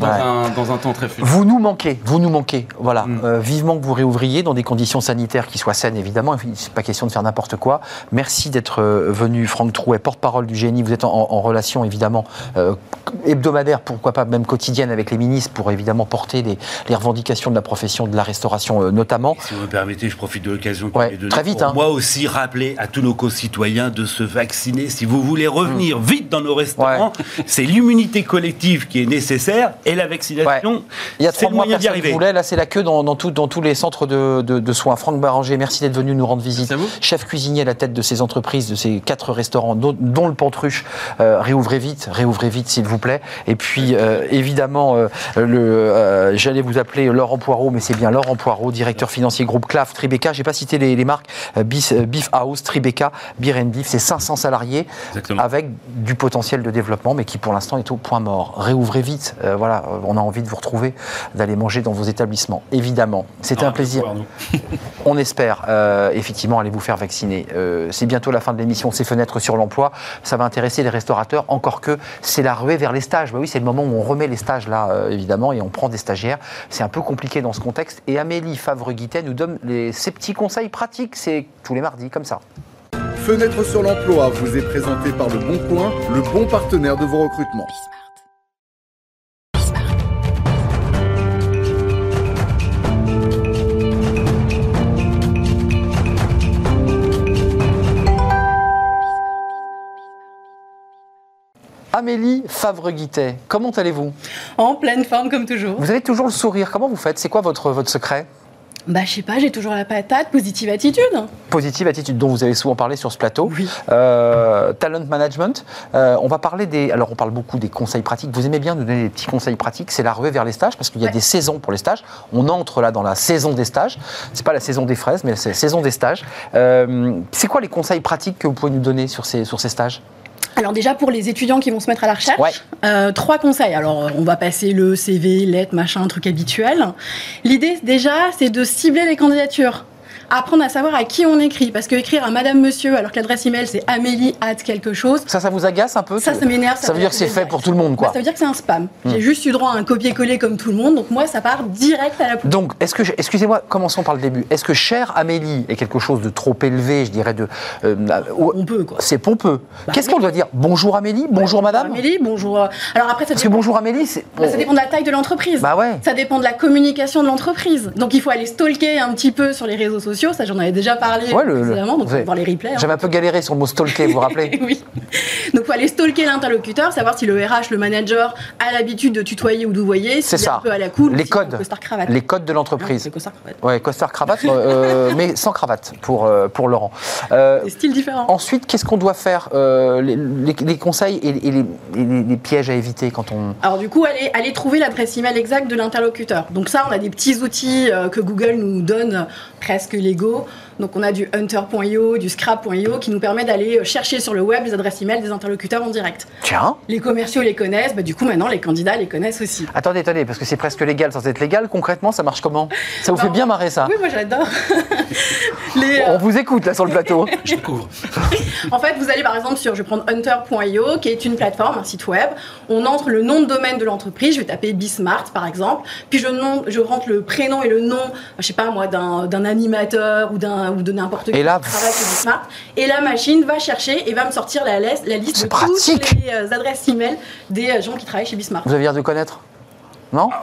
Speaker 6: dans,
Speaker 1: Ouais.
Speaker 6: un, dans un temps très futur.
Speaker 1: Vous nous manquez, vous nous manquez. Voilà.
Speaker 6: Mm.
Speaker 1: Euh, vivement que vous réouvriez dans des conditions sanitaires qui soient saines, évidemment. C'est pas question de faire n'importe quoi. Merci d'être euh, venu, Franck Trouet, porte-parole du GNI. Vous êtes en, en relation, évidemment, euh, hebdomadaire, pourquoi pas même quotidienne avec les ministres pour évidemment porter les, les revendications de la profession de la restauration, euh, notamment.
Speaker 5: Si vous me permettez, je profite de l'occasion
Speaker 1: Ouais, très vite,
Speaker 5: pour
Speaker 1: hein.
Speaker 5: moi aussi rappeler à tous nos concitoyens de se vacciner. Si vous voulez revenir vite dans nos restaurants, c'est l'immunité collective qui est nécessaire et la vaccination,
Speaker 1: Il y a trois mois,
Speaker 5: d'y
Speaker 1: personne ne
Speaker 5: arriver.
Speaker 1: voulait. Là, c'est la queue dans, dans tout- dans tous les centres de, de- de soins. Franck Baranger, merci d'être venu nous rendre visite.
Speaker 6: Merci à vous.
Speaker 1: Chef cuisinier à la tête de ces entreprises, de ces quatre restaurants, dont, dont le Pantruche. Euh, réouvrez vite, réouvrez vite, s'il vous plaît. Et puis, euh, évidemment, euh, le, euh, j'allais vous appeler Laurent Poirot, mais c'est bien Laurent Poirot, directeur financier groupe CLAF, Tribeca. J'ai pas cité les, les marques. Euh, Beef, Beef House, Tribeca, Beer and Beef. C'est 500 salariés
Speaker 7: Exactement.
Speaker 1: avec du potentiel de développement, mais qui pour l'instant est au point mort. Réouvrez vite. Euh, voilà, euh, on a envie de vous retrouver, d'aller manger dans vos établissements. Évidemment, c'était un plaisir. On espère euh, effectivement aller vous faire vacciner. Euh, c'est bientôt la fin de l'émission, ces fenêtres sur l'emploi. Ça va intéresser les restaurateurs, encore que c'est la ruée vers les stages. Bah oui, c'est le moment où on remet les stages là, euh, évidemment, et on prend des stagiaires. C'est un peu compliqué dans ce contexte. Et Amélie Favre-Guittet nous donne les, ses petits conseils pratiques. C'est tous les mardis, comme ça.
Speaker 8: Fenêtre sur l'emploi vous est présenté par Le Bon Coin, le bon partenaire de vos recrutements.
Speaker 1: Amélie Favre-Guittet, comment allez-vous?
Speaker 9: En pleine forme comme toujours.
Speaker 1: Vous avez toujours le sourire. Comment vous faites? C'est quoi votre, votre secret?
Speaker 9: Bah je sais pas, j'ai toujours la patate, positive attitude.
Speaker 1: Positive attitude dont vous avez souvent parlé sur ce plateau.
Speaker 9: Oui.
Speaker 1: Euh, talent management. Euh, on va parler des. Alors, on parle beaucoup des conseils pratiques. Vous aimez bien nous donner des petits conseils pratiques. C'est la ruée vers les stages parce qu'il y a
Speaker 9: Ouais.
Speaker 1: des saisons pour les stages. On entre là dans la saison des stages. C'est pas la saison des fraises, mais c'est la saison des stages. Euh, c'est quoi les conseils pratiques que vous pouvez nous donner sur ces, sur ces stages?
Speaker 9: Alors déjà pour les étudiants qui vont se mettre à la recherche,
Speaker 1: Ouais.
Speaker 9: euh, trois conseils. Alors euh, on va passer le CV, lettre, machin, truc habituel. L'idée déjà c'est de cibler les candidatures. Apprendre à savoir à qui on écrit, parce que écrire à Madame Monsieur alors que l'adresse email c'est Amélie at quelque chose,
Speaker 1: Ça, ça vous agace un peu
Speaker 9: ça, ça m'énerve.
Speaker 1: Ça veut dire que c'est fait pour tout le monde, quoi.
Speaker 9: Bah, ça veut dire que c'est un spam.
Speaker 1: Hmm.
Speaker 9: J'ai juste eu droit à un copier-coller comme tout le monde, donc moi ça part direct à la poubelle.
Speaker 1: Donc, est-ce que, excusez-moi, commençons par le début. Est-ce que cher Amélie est quelque chose de trop élevé, je dirais, de. euh,
Speaker 9: peut quoi.
Speaker 1: c'est pompeux.
Speaker 9: Bah
Speaker 1: Qu'est-ce
Speaker 9: oui.
Speaker 1: qu'on doit dire Bonjour Amélie Bonjour madame
Speaker 9: Amélie, bonjour. euh, Alors après ça
Speaker 1: Parce que bonjour Amélie, c'est.
Speaker 9: bah, ça dépend de la taille de l'entreprise.
Speaker 1: Bah ouais.
Speaker 9: Ça dépend de la communication de l'entreprise. Donc il faut aller stalker un petit peu sur les réseaux sociaux. Ça, j'en avais déjà parlé
Speaker 1: Ouais, le-
Speaker 9: précédemment. Donc voir les replays. hein.
Speaker 1: J'avais un peu galéré sur le mot stalker, vous vous rappelez
Speaker 9: oui. Donc il faut aller stalker l'interlocuteur, savoir si le RH, le manager, a l'habitude de tutoyer ou d'ouvoyer.
Speaker 1: C'est ça.
Speaker 9: Un peu à la cool.
Speaker 1: Les codes.
Speaker 9: Cravate.
Speaker 1: Les codes de
Speaker 9: Hein,
Speaker 1: l'entreprise.
Speaker 9: c'est costard cravate.
Speaker 1: Ouais, costard cravate, euh, mais sans cravate pour, euh, pour Laurent. Euh,
Speaker 9: Des styles différents.
Speaker 1: ensuite, qu'est-ce qu'on doit faire euh, les, les- les conseils et, et les, et les- les pièges à éviter quand on.
Speaker 9: Alors du coup, aller, aller trouver l'adresse email exacte de l'interlocuteur. Donc ça, on a des petits outils euh, que Google nous donne presque les Vigor Donc on a du hunter.io, du scrap.io qui nous permet d'aller euh, chercher sur le web les adresses email des interlocuteurs en direct.
Speaker 1: Tiens.
Speaker 9: Les commerciaux les connaissent, bah, du coup maintenant les candidats les connaissent aussi.
Speaker 1: Attendez, attendez, parce que c'est presque légal sans être légal. Concrètement, ça marche comment? Ça vous fait
Speaker 9: Non.
Speaker 1: bien marrer ça?
Speaker 9: Oui, moi j'adore. Les,
Speaker 1: On
Speaker 9: euh,
Speaker 1: vous écoute là sur le plateau.
Speaker 7: Je découvre.
Speaker 9: en fait, vous allez par exemple sur, je vais prendre hunter.io, qui est une plateforme, un site web. On entre le nom de domaine de l'entreprise. Je vais taper Bismart par exemple. Puis je, nom- je rentre le prénom et le nom, je sais pas moi, d'un animateur ou, d'un- ou de n'importe qui
Speaker 1: là,
Speaker 9: qui travaille chez Bismart. Et la machine va chercher et va me sortir la, liste- la liste de
Speaker 1: pratique.
Speaker 9: toutes les euh, adresses email des euh, gens qui travaillent chez Bismart.
Speaker 1: Vous avez l'air de connaître Non?
Speaker 5: Ah,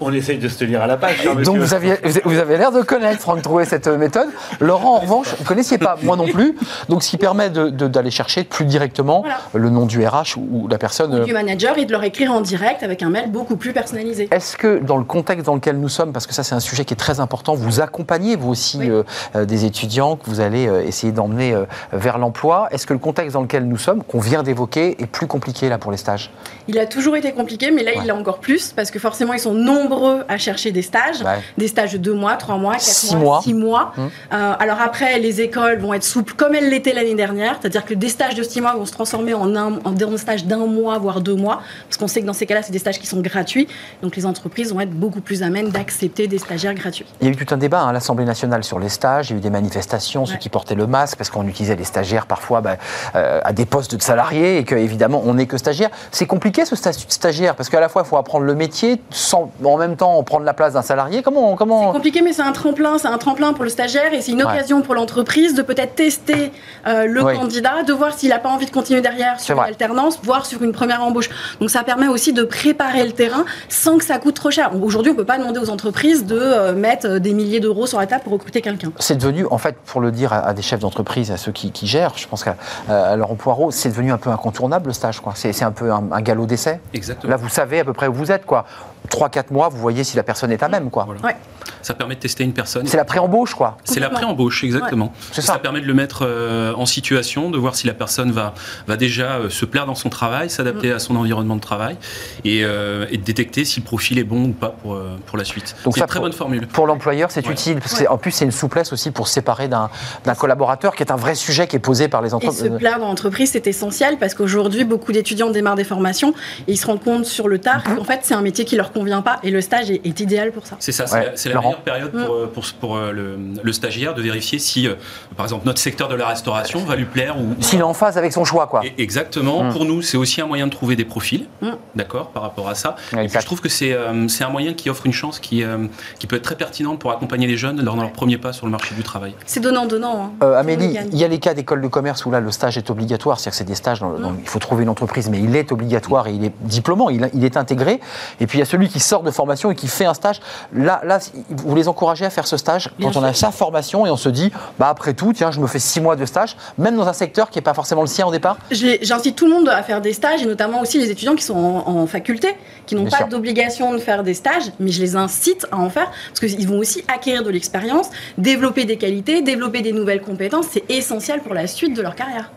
Speaker 5: on, essaye de se tenir à la page. hein,
Speaker 1: Donc vous, aviez, vous avez l'air de connaître, Franck, trouver cette euh, méthode. Laurent, en revanche, vous ne connaissiez pas, moi non plus. Donc ce qui permet de- de- d'aller chercher plus directement
Speaker 9: Voilà.
Speaker 1: le nom du RH ou, ou la personne. euh,
Speaker 9: Du manager et de leur écrire en direct avec un mail beaucoup plus personnalisé.
Speaker 1: Est-ce que dans le contexte dans lequel nous sommes, parce que ça c'est un sujet qui est très important, vous accompagnez vous aussi
Speaker 9: Oui.
Speaker 1: euh, des étudiants que vous allez euh, essayer d'emmener euh, vers l'emploi, est-ce que le contexte dans lequel nous sommes, qu'on vient d'évoquer, est plus compliqué là pour les stages?
Speaker 9: Il a toujours été compliqué, mais là,
Speaker 1: Ouais.
Speaker 9: il l'est encore plus parce que forcément, ils sont nombreux à chercher des stages.
Speaker 1: Ouais.
Speaker 9: Des stages de 2 mois, 3 mois, 4
Speaker 1: Six
Speaker 9: mois,
Speaker 1: mois.
Speaker 9: 6 mois.
Speaker 1: Hum.
Speaker 9: Euh, alors après, les écoles vont être souples comme elles l'étaient l'année dernière, c'est-à-dire que des stages de 6 mois vont se transformer en un, en des stages d'un mois, voire 2 mois, parce qu'on sait que dans ces cas-là, c'est des stages qui sont gratuits. Donc les entreprises vont être beaucoup plus amènes d'accepter des stagiaires gratuits.
Speaker 1: Il y a eu tout un débat hein, à l'Assemblée nationale sur les stages, il y a eu des manifestations, ceux qui portaient le masque, parce qu'on utilisait les stagiaires parfois bah, euh, à des postes de salariés et que évidemment on n'est que stagiaire. C'est compliqué ce statut de stagiaire, parce qu'à la fois il faut apprendre le métier sans en même temps prendre la place d'un salarié. Comment, comment...
Speaker 9: C'est compliqué, mais c'est un tremplin, c'est un tremplin pour le stagiaire et c'est une
Speaker 1: Ouais.
Speaker 9: occasion pour l'entreprise de peut-être tester euh, le
Speaker 1: Oui.
Speaker 9: candidat, de voir s'il n'a pas envie de continuer derrière sur l'alternance, voire sur une première embauche. Donc ça permet aussi de préparer le terrain sans que ça coûte trop cher. Aujourd'hui, on peut pas demander aux entreprises de euh, mettre euh, des milliers d'euros sur la table pour recruter quelqu'un.
Speaker 1: C'est devenu, en fait, pour le dire à, à des chefs d'entreprise, à ceux qui, qui gèrent, je pense qu'à à Laurent Poirot, c'est devenu un peu incontournable le stage. quoi. C'est c'est un peu un, un galop d'essai.
Speaker 7: Exactement.
Speaker 1: Là, vous savez à peu près où vous êtes. quoi. 3-4 mois, vous voyez si la personne est à même. quoi.
Speaker 7: Voilà.
Speaker 9: Ouais.
Speaker 7: Ça permet de tester une personne.
Speaker 1: C'est la pré-embauche. quoi.
Speaker 7: C'est la pré-embauche, exactement.
Speaker 1: Ça.
Speaker 7: Ça permet de le mettre euh, en situation, de voir si la personne va, va déjà euh, se plaire dans son travail, s'adapter
Speaker 1: Mm.
Speaker 7: à son environnement de travail et, euh, et de détecter si le profil est bon ou pas pour, euh, pour la suite.
Speaker 1: Donc
Speaker 7: C'est une très
Speaker 1: pour-
Speaker 7: bonne formule.
Speaker 1: Pour l'employeur, c'est
Speaker 7: Ouais.
Speaker 1: utile. Parce que en plus, c'est une souplesse aussi pour se séparer d'un d'un collaborateur, qui est un vrai sujet qui est posé par les
Speaker 9: Et se
Speaker 1: entreprises.
Speaker 9: plaire dans l'entreprise, c'est essentiel parce qu'aujourd'hui, beaucoup d'étudiants démarrent des formations et ils se rendent compte sur le tard qu'en fait, c'est un métier qui leur convient pas et le stage est, est idéal pour ça.
Speaker 7: C'est ça,
Speaker 1: Ouais.
Speaker 7: c'est la, la meilleure période pour, euh, pour, pour, euh, le, le stagiaire de vérifier si, euh, par exemple, notre secteur de la restauration va lui plaire ou,
Speaker 1: S'il est en phase avec son choix, quoi.
Speaker 7: Et- Exactement.
Speaker 1: Mm.
Speaker 7: Pour nous, c'est aussi un moyen de trouver des profils,
Speaker 9: Mm.
Speaker 7: d'accord, par rapport à ça. Et puis, je trouve que c'est euh, un moyen qui offre une chance qui, euh, qui peut être très pertinente pour accompagner les jeunes dans leur premier pas sur le marché du travail.
Speaker 9: C'est donnant-donnant. hein.
Speaker 1: Euh, Amélie, il y a les cas d'école de commerce où là le stage est obligatoire, c'est-à-dire que c'est des stages, dans, dans- il faut trouver une entreprise, mais il est obligatoire et il est diplômant, il, il est intégré. Et puis il y a celui qui sort de formation et qui fait un stage. Là, là vous les encouragez à faire ce stage
Speaker 9: Bien
Speaker 1: quand on a sa formation et on se dit, bah après tout, tiens, je me fais six mois de stage, même dans un secteur qui n'est pas forcéément le sien au départ.
Speaker 9: J'incite tout le monde à faire des stages et notamment aussi les étudiants qui sont en, en faculté, qui n'ont pas d'obligation de faire des stages, mais je les incite à en faire parce qu'ils vont aussi acquérir de l'expérience, développer des qualités, développer des nouvelles compétences. C'est essentiel pour la suite de leur carrière.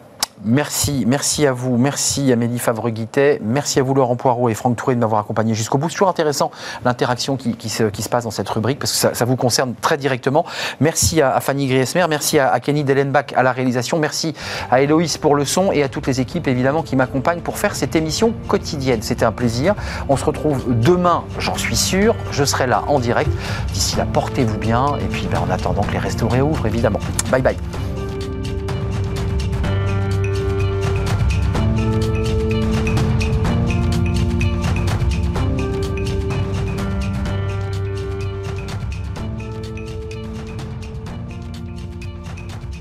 Speaker 1: Merci, merci à vous, merci Amélie Favre-Guittet, merci à vous Laurent Poirot et Franck Touré de m'avoir accompagné jusqu'au bout. C'est toujours intéressant l'interaction qui, se, passe dans cette rubrique parce que ça, vous concerne très directement. Merci à, à Fanny Griesmer, merci à, à Kenny Dellenbach à la réalisation, merci à Héloïse pour le son et à toutes les équipes évidemment qui m'accompagnent pour faire cette émission quotidienne. C'était un plaisir. On se retrouve demain, j'en suis sûr, je serai là en direct. D'ici là, portez-vous bien et puis ben, en attendant que les restos réouvrent évidemment. Bye bye.